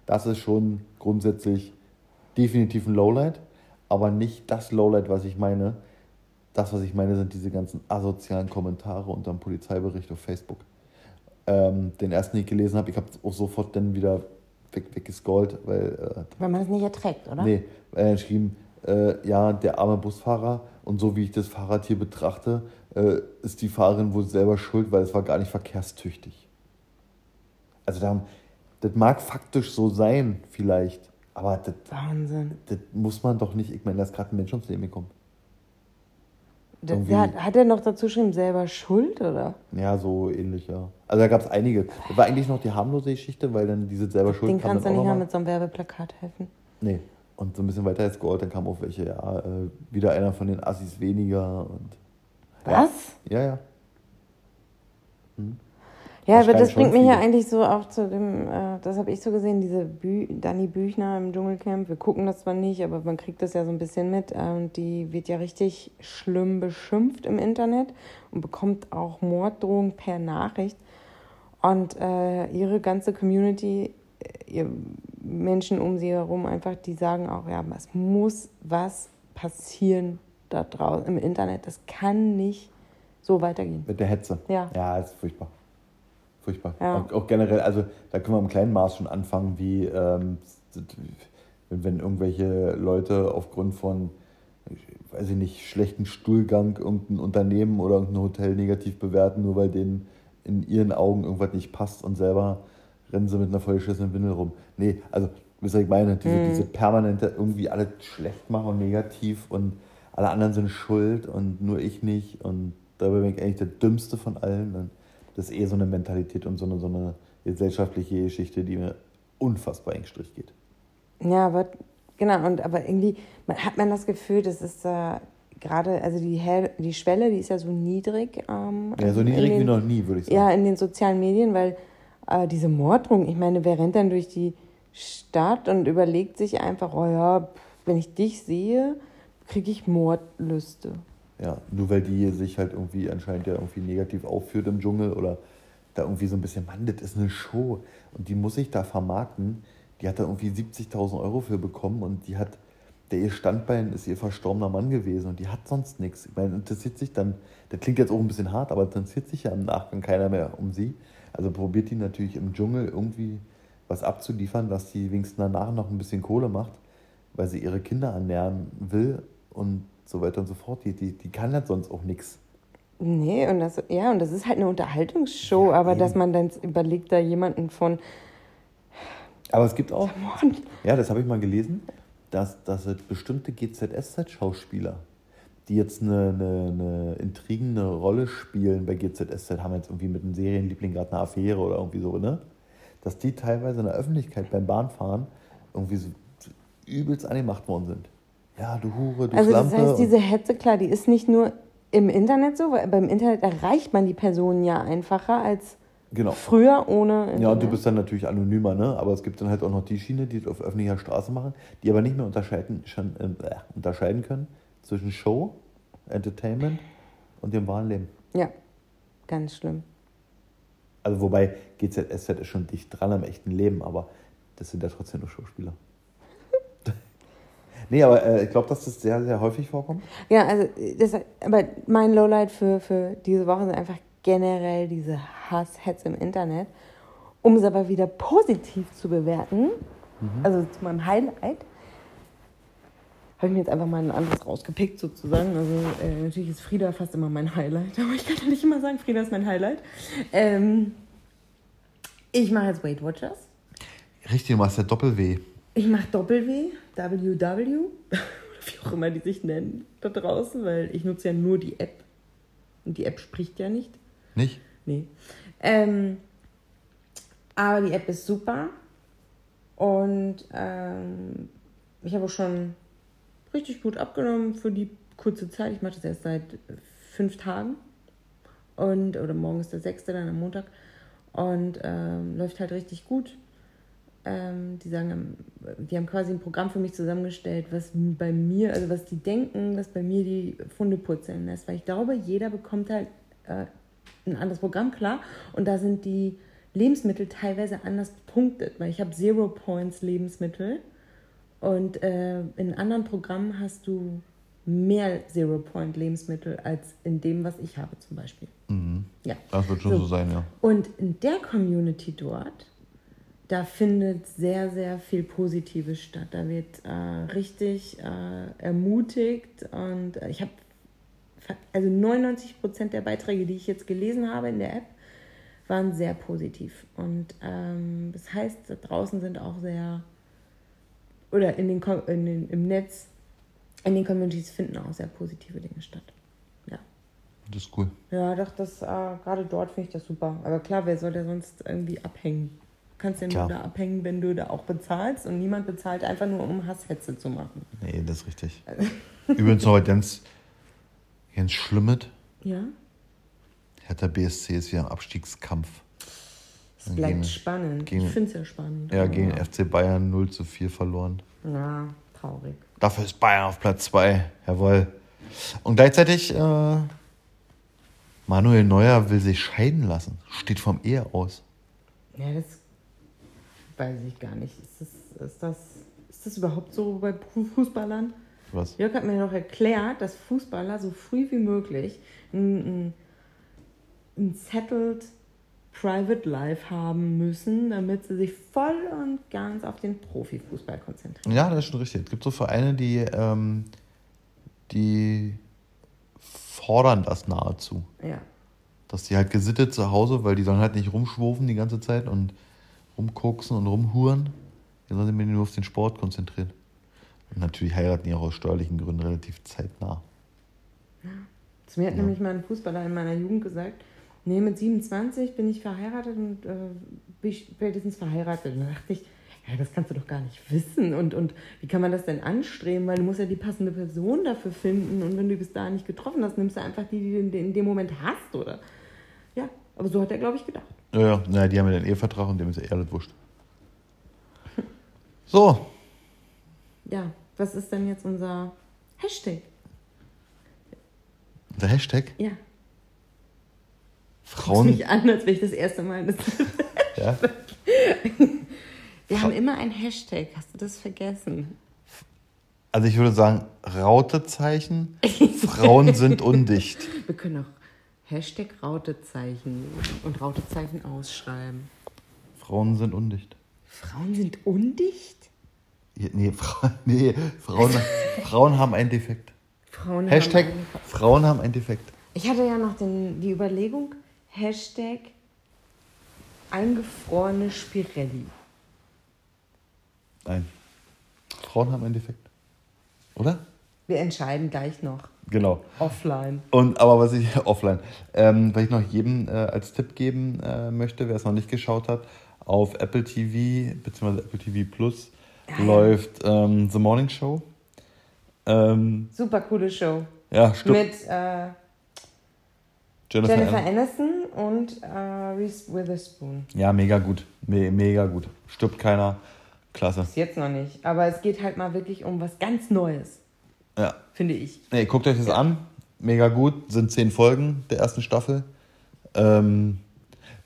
das ist schon grundsätzlich definitiv ein Lowlight, aber nicht das Lowlight, was ich meine. Das, was ich meine, sind diese ganzen asozialen Kommentare unter dem Polizeibericht auf Facebook. Ähm, den ersten, den ich gelesen habe, ich habe auch sofort dann wieder weg, weggescrollt, weil äh, Wenn man es nicht erträgt, oder? Nee, äh, geschrieben, äh, ja, der arme Busfahrer und so wie ich das Fahrrad hier betrachte, äh, ist die Fahrerin wohl selber schuld, weil es war gar nicht verkehrstüchtig. Also da, das mag faktisch so sein, vielleicht, aber das, Wahnsinn. das muss man doch nicht, ich meine, da ist gerade ein Mensch ums Leben gekommen. Das, hat, hat er noch dazu geschrieben, selber schuld, oder? Ja, so ähnlich, ja. Also da gab es einige. Das war eigentlich noch die harmlose Geschichte, weil dann diese selber schuld Den kam kannst du nicht mal mit so einem Werbeplakat helfen. Nee. Und so ein bisschen weiter gescrollt, dann kam auch welche, ja, äh, wieder einer von den Assis weniger und. Was? Ja, ja. Ja, Das aber das bringt mich ja eigentlich so auch zu dem, äh, das habe ich so gesehen, diese Bü Dani Büchner im Dschungelcamp. Wir gucken das zwar nicht, aber man kriegt das ja so ein bisschen mit. Äh, und die wird ja richtig schlimm beschimpft im Internet und bekommt auch Morddrohungen per Nachricht. Und äh, ihre ganze Community, äh, ihr Menschen um sie herum einfach, die sagen auch, ja, es muss was passieren da draußen im Internet. Das kann nicht so weitergehen. Mit der Hetze. Ja. Ja, ist furchtbar. Furchtbar. Ja. Auch, auch generell, also da können wir im kleinen Maß schon anfangen, wie ähm, wenn, irgendwelche Leute aufgrund von, weiß ich nicht, schlechten Stuhlgang irgendein Unternehmen oder irgendein Hotel negativ bewerten, nur weil denen in ihren Augen irgendwas nicht passt und selber rennen sie mit einer vollgeschissenen Windel rum. Nee, also, wisst ihr, ich meine? Diese, diese permanente irgendwie alles schlecht machen und negativ und alle anderen sind schuld und nur ich nicht und dabei bin ich eigentlich der Dümmste von allen. Das ist eh so eine Mentalität und so eine, so eine gesellschaftliche Geschichte, die mir unfassbar eng Strich geht. Ja, aber genau, und aber irgendwie man, hat man das Gefühl, das ist da gerade, also die, Hel die Schwelle, die ist ja so niedrig. Ähm, Ja, so in niedrig den, wie noch nie, würde ich sagen. Ja, in den sozialen Medien, weil äh, diese Morddrohung, ich meine, wer rennt dann durch die Stadt und überlegt sich einfach, oh ja, wenn ich dich sehe, kriege ich Mordlüste. Ja, nur weil die sich halt irgendwie anscheinend ja irgendwie negativ aufführt im Dschungel oder da irgendwie so ein bisschen, Mann, das ist eine Show und die muss ich da vermarkten. Die hat da irgendwie 70.000 Euro für bekommen und die hat, der ihr Standbein ist ihr verstorbener Mann gewesen und die hat sonst nichts. Ich meine, interessiert sich dann, das klingt jetzt auch ein bisschen hart, aber interessiert sich ja im Nachgang keiner mehr um sie. Also probiert die natürlich im Dschungel irgendwie was abzuliefern, dass die wenigstens danach noch ein bisschen Kohle macht, weil sie ihre Kinder ernähren will und so weiter und so fort. Die, die, die kann ja sonst auch nichts. Nee, und das, ja, und das ist halt eine Unterhaltungsshow, Ja, aber eben. dass man dann überlegt, da jemanden von, Aber es gibt auch, ja, das habe ich mal gelesen, dass, dass es bestimmte GZSZ-Schauspieler, die jetzt eine, eine, eine intrigende Rolle spielen bei GZSZ, haben jetzt irgendwie mit einem Serienliebling gerade eine Affäre oder irgendwie so, ne? Dass die teilweise in der Öffentlichkeit beim Bahnfahren irgendwie so übelst angemacht worden sind. Ja, du Hure, du Also das Schlampe. heißt, diese Hetze, klar, die ist nicht nur im Internet so, weil beim Internet erreicht man die Personen ja einfacher als genau. früher ohne Internet. Ja, und du bist dann natürlich anonymer, ne? Aber es gibt dann halt auch noch die Schiene, die das auf öffentlicher Straße machen, die aber nicht mehr unterscheiden, schon, äh, unterscheiden können zwischen Show, Entertainment und dem wahren Leben. Ja, ganz schlimm. Also wobei GZSZ ist schon dicht dran am echten Leben, aber das sind ja trotzdem nur Schauspieler. Nee, aber äh, ich glaube, dass das sehr, sehr häufig vorkommt. Ja, also das, aber mein Lowlight für, für diese Woche sind einfach generell diese Hasshetze im Internet. Um es aber wieder positiv zu bewerten, also zu meinem Highlight, habe ich mir jetzt einfach mal ein anderes rausgepickt sozusagen. Also äh, natürlich ist Frieda fast immer mein Highlight, aber ich kann ja nicht immer sagen, Frieda ist mein Highlight. Ähm, ich mache jetzt Weight Watchers. Richtig, du machst ja Doppel-W. Ich mache Doppel-W, WW, wie auch immer die sich nennen da draußen, weil ich nutze ja nur die App. Und die App spricht ja nicht. Nicht? Nee. Ähm, aber die App ist super. Und ähm, ich habe auch schon richtig gut abgenommen für die kurze Zeit. Ich mache das erst seit fünf Tagen. Und, oder morgen ist der sechste, dann am Montag. Und ähm, läuft halt richtig gut. Ähm, die sagen, ähm, die haben quasi ein Programm für mich zusammengestellt, was bei mir, also was die denken, was bei mir die Funde purzeln lässt. Weil ich glaube, jeder bekommt halt äh, ein anderes Programm, klar. Und da sind die Lebensmittel teilweise anders punktet, weil ich habe Zero Points Lebensmittel und äh, in anderen Programmen hast du mehr Zero Point Lebensmittel als in dem, was ich habe zum Beispiel. Mhm. Ja. Das wird schon so, So. sein, ja. Und in der Community dort, da findet sehr, sehr viel Positives statt. Da wird äh, richtig äh, ermutigt und äh, ich habe also 99 Prozent der Beiträge, die ich jetzt gelesen habe in der App, waren sehr positiv. Und ähm, das heißt, da draußen sind auch sehr, oder in den, in den, im Netz, in den Communities finden auch sehr positive Dinge statt. Ja. Das ist cool. Ja, doch, das, äh, gerade dort finde ich das super. Aber klar, wer soll da sonst irgendwie abhängen? Du kannst ja nur da abhängen, wenn du da auch bezahlst und niemand bezahlt einfach nur, um Hasshetze zu machen. Nee, das ist richtig. Übrigens noch was ganz, ganz Schlimmes. Ja, Hertha BSC ist wieder im Abstiegskampf. es bleibt Gegen- spannend. gegen- ich finde es ja spannend. Ja, gegen FC Bayern 0 zu 4 verloren. Ja, traurig. Dafür ist Bayern auf Platz 2. Jawohl. Und gleichzeitig, äh, Manuel Neuer will sich scheiden lassen. Steht vom Ehe aus. Ja, das weiß ich gar nicht. Ist das, ist das, ist das überhaupt so bei Fu- Fußballern? Was? Jörg hat mir noch erklärt, dass Fußballer so früh wie möglich ein, ein, ein settled Private Life haben müssen, damit sie sich voll und ganz auf den Profifußball konzentrieren. Ja, das ist schon richtig. Es gibt so Vereine, die, ähm, die fordern das nahezu. Ja. Dass die halt gesittet zu Hause, weil die sollen halt nicht rumschwufen die ganze Zeit und rumkoksen und rumhuren. Die sollen sich nur auf den Sport konzentrieren. Und natürlich heiraten die auch aus steuerlichen Gründen relativ zeitnah. Zu mir hat Ja. nämlich mal ein Fußballer in meiner Jugend gesagt, nee, mit 27 bin ich verheiratet und äh, bin ich spätestens verheiratet. Und da dachte ich, ja, das kannst du doch gar nicht wissen. Und, und wie kann man das denn anstreben? Weil du musst ja die passende Person dafür finden. Und wenn du bis dahin nicht getroffen hast, nimmst du einfach die, die du in dem Moment hast, oder? Ja, aber so hat er, glaube ich, gedacht. Ja, ja, naja, die haben ja den Ehevertrag und dem ist ja eher das wurscht. So, Ja, was ist denn jetzt unser Hashtag? der Hashtag. Ja. Frauen. mich an, als wäre ich das erste Mal. Das Ja? Wir haben immer ein Hashtag. Hast du das vergessen? Also ich würde sagen, Rautezeichen. Frauen sind undicht. Wir können auch Hashtag Rautezeichen und Rautezeichen ausschreiben. Frauen sind undicht. Frauen sind undicht? Ja, Nee, Fra nee Frauen, Frauen haben einen Defekt. Frauen Hashtag haben einen- Frauen haben einen Defekt. Ich hatte ja noch den, die Überlegung, Hashtag eingefrorene Spirelli. Nein. Frauen haben einen Defekt. Oder? Wir entscheiden gleich noch. Genau. Offline. Und aber was ich offline, ähm, was ich noch jedem äh, als Tipp geben äh, möchte, wer es noch nicht geschaut hat, auf Apple TV bzw. Apple TV Plus Ja, ja. läuft ähm, The Morning Show. Ähm, Super coole Show. ja, stimmt. Mit äh, Jennifer, Jennifer Aniston. Und äh, Reese Witherspoon. Ja, mega gut. Me mega gut. Stirbt keiner. Klasse. Bis jetzt noch nicht. Aber es geht halt mal wirklich um was ganz Neues, Ja. finde ich. Nee, guckt euch das an. Mega gut. Sind zehn Folgen der ersten Staffel. Ähm,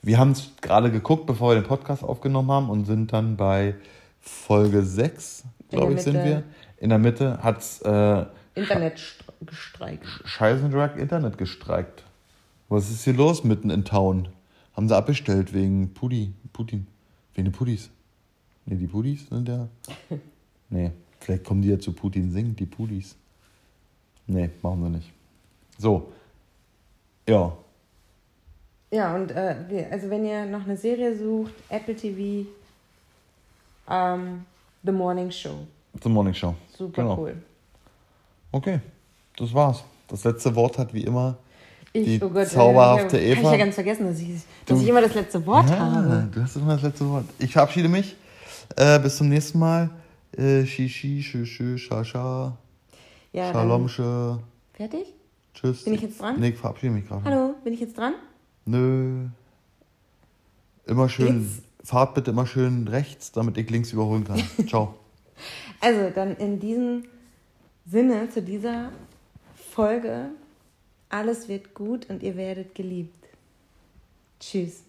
wir haben es gerade geguckt, bevor wir den Podcast aufgenommen haben und sind dann bei Folge 6, In glaube ich, sind wir. In der Mitte hat es äh, Internet st- gestreikt. Scheißendreck Internet gestreikt. Was ist hier los mitten in Town? Haben sie abbestellt wegen Pudi, Putin. Wegen den Pudis. Nee, die Pudis sind ja. Nee, vielleicht kommen die ja zu Putin singen, die Pudis. Nee, machen sie nicht. So. Ja. Ja, und äh, wir- also wenn ihr noch eine Serie sucht, Apple TV, ähm, The Morning Show. The Morning Show. Super Genau. cool. Okay, das war's. Das letzte Wort hat wie immer Ich, die oh Gott, zauberhafte äh, Habe Eva. ich ja ganz vergessen, dass ich, dass Du- ich immer das letzte Wort ja, habe. Du hast immer das letzte Wort. Ich verabschiede mich. Äh, bis zum nächsten Mal. Äh, Shishi, Shü, Shü, Sha, Sha. Ja, Shalom, dann, Sche. fertig? Tschüss. Bin ich jetzt dran? Nee, ich verabschiede mich gerade. Hallo, bin ich jetzt dran? Nö. Immer schön, fahrt bitte immer schön rechts, damit ich links überholen kann. Ciao. Also, dann in diesem Sinne zu dieser Folge, alles wird gut und ihr werdet geliebt. Tschüss.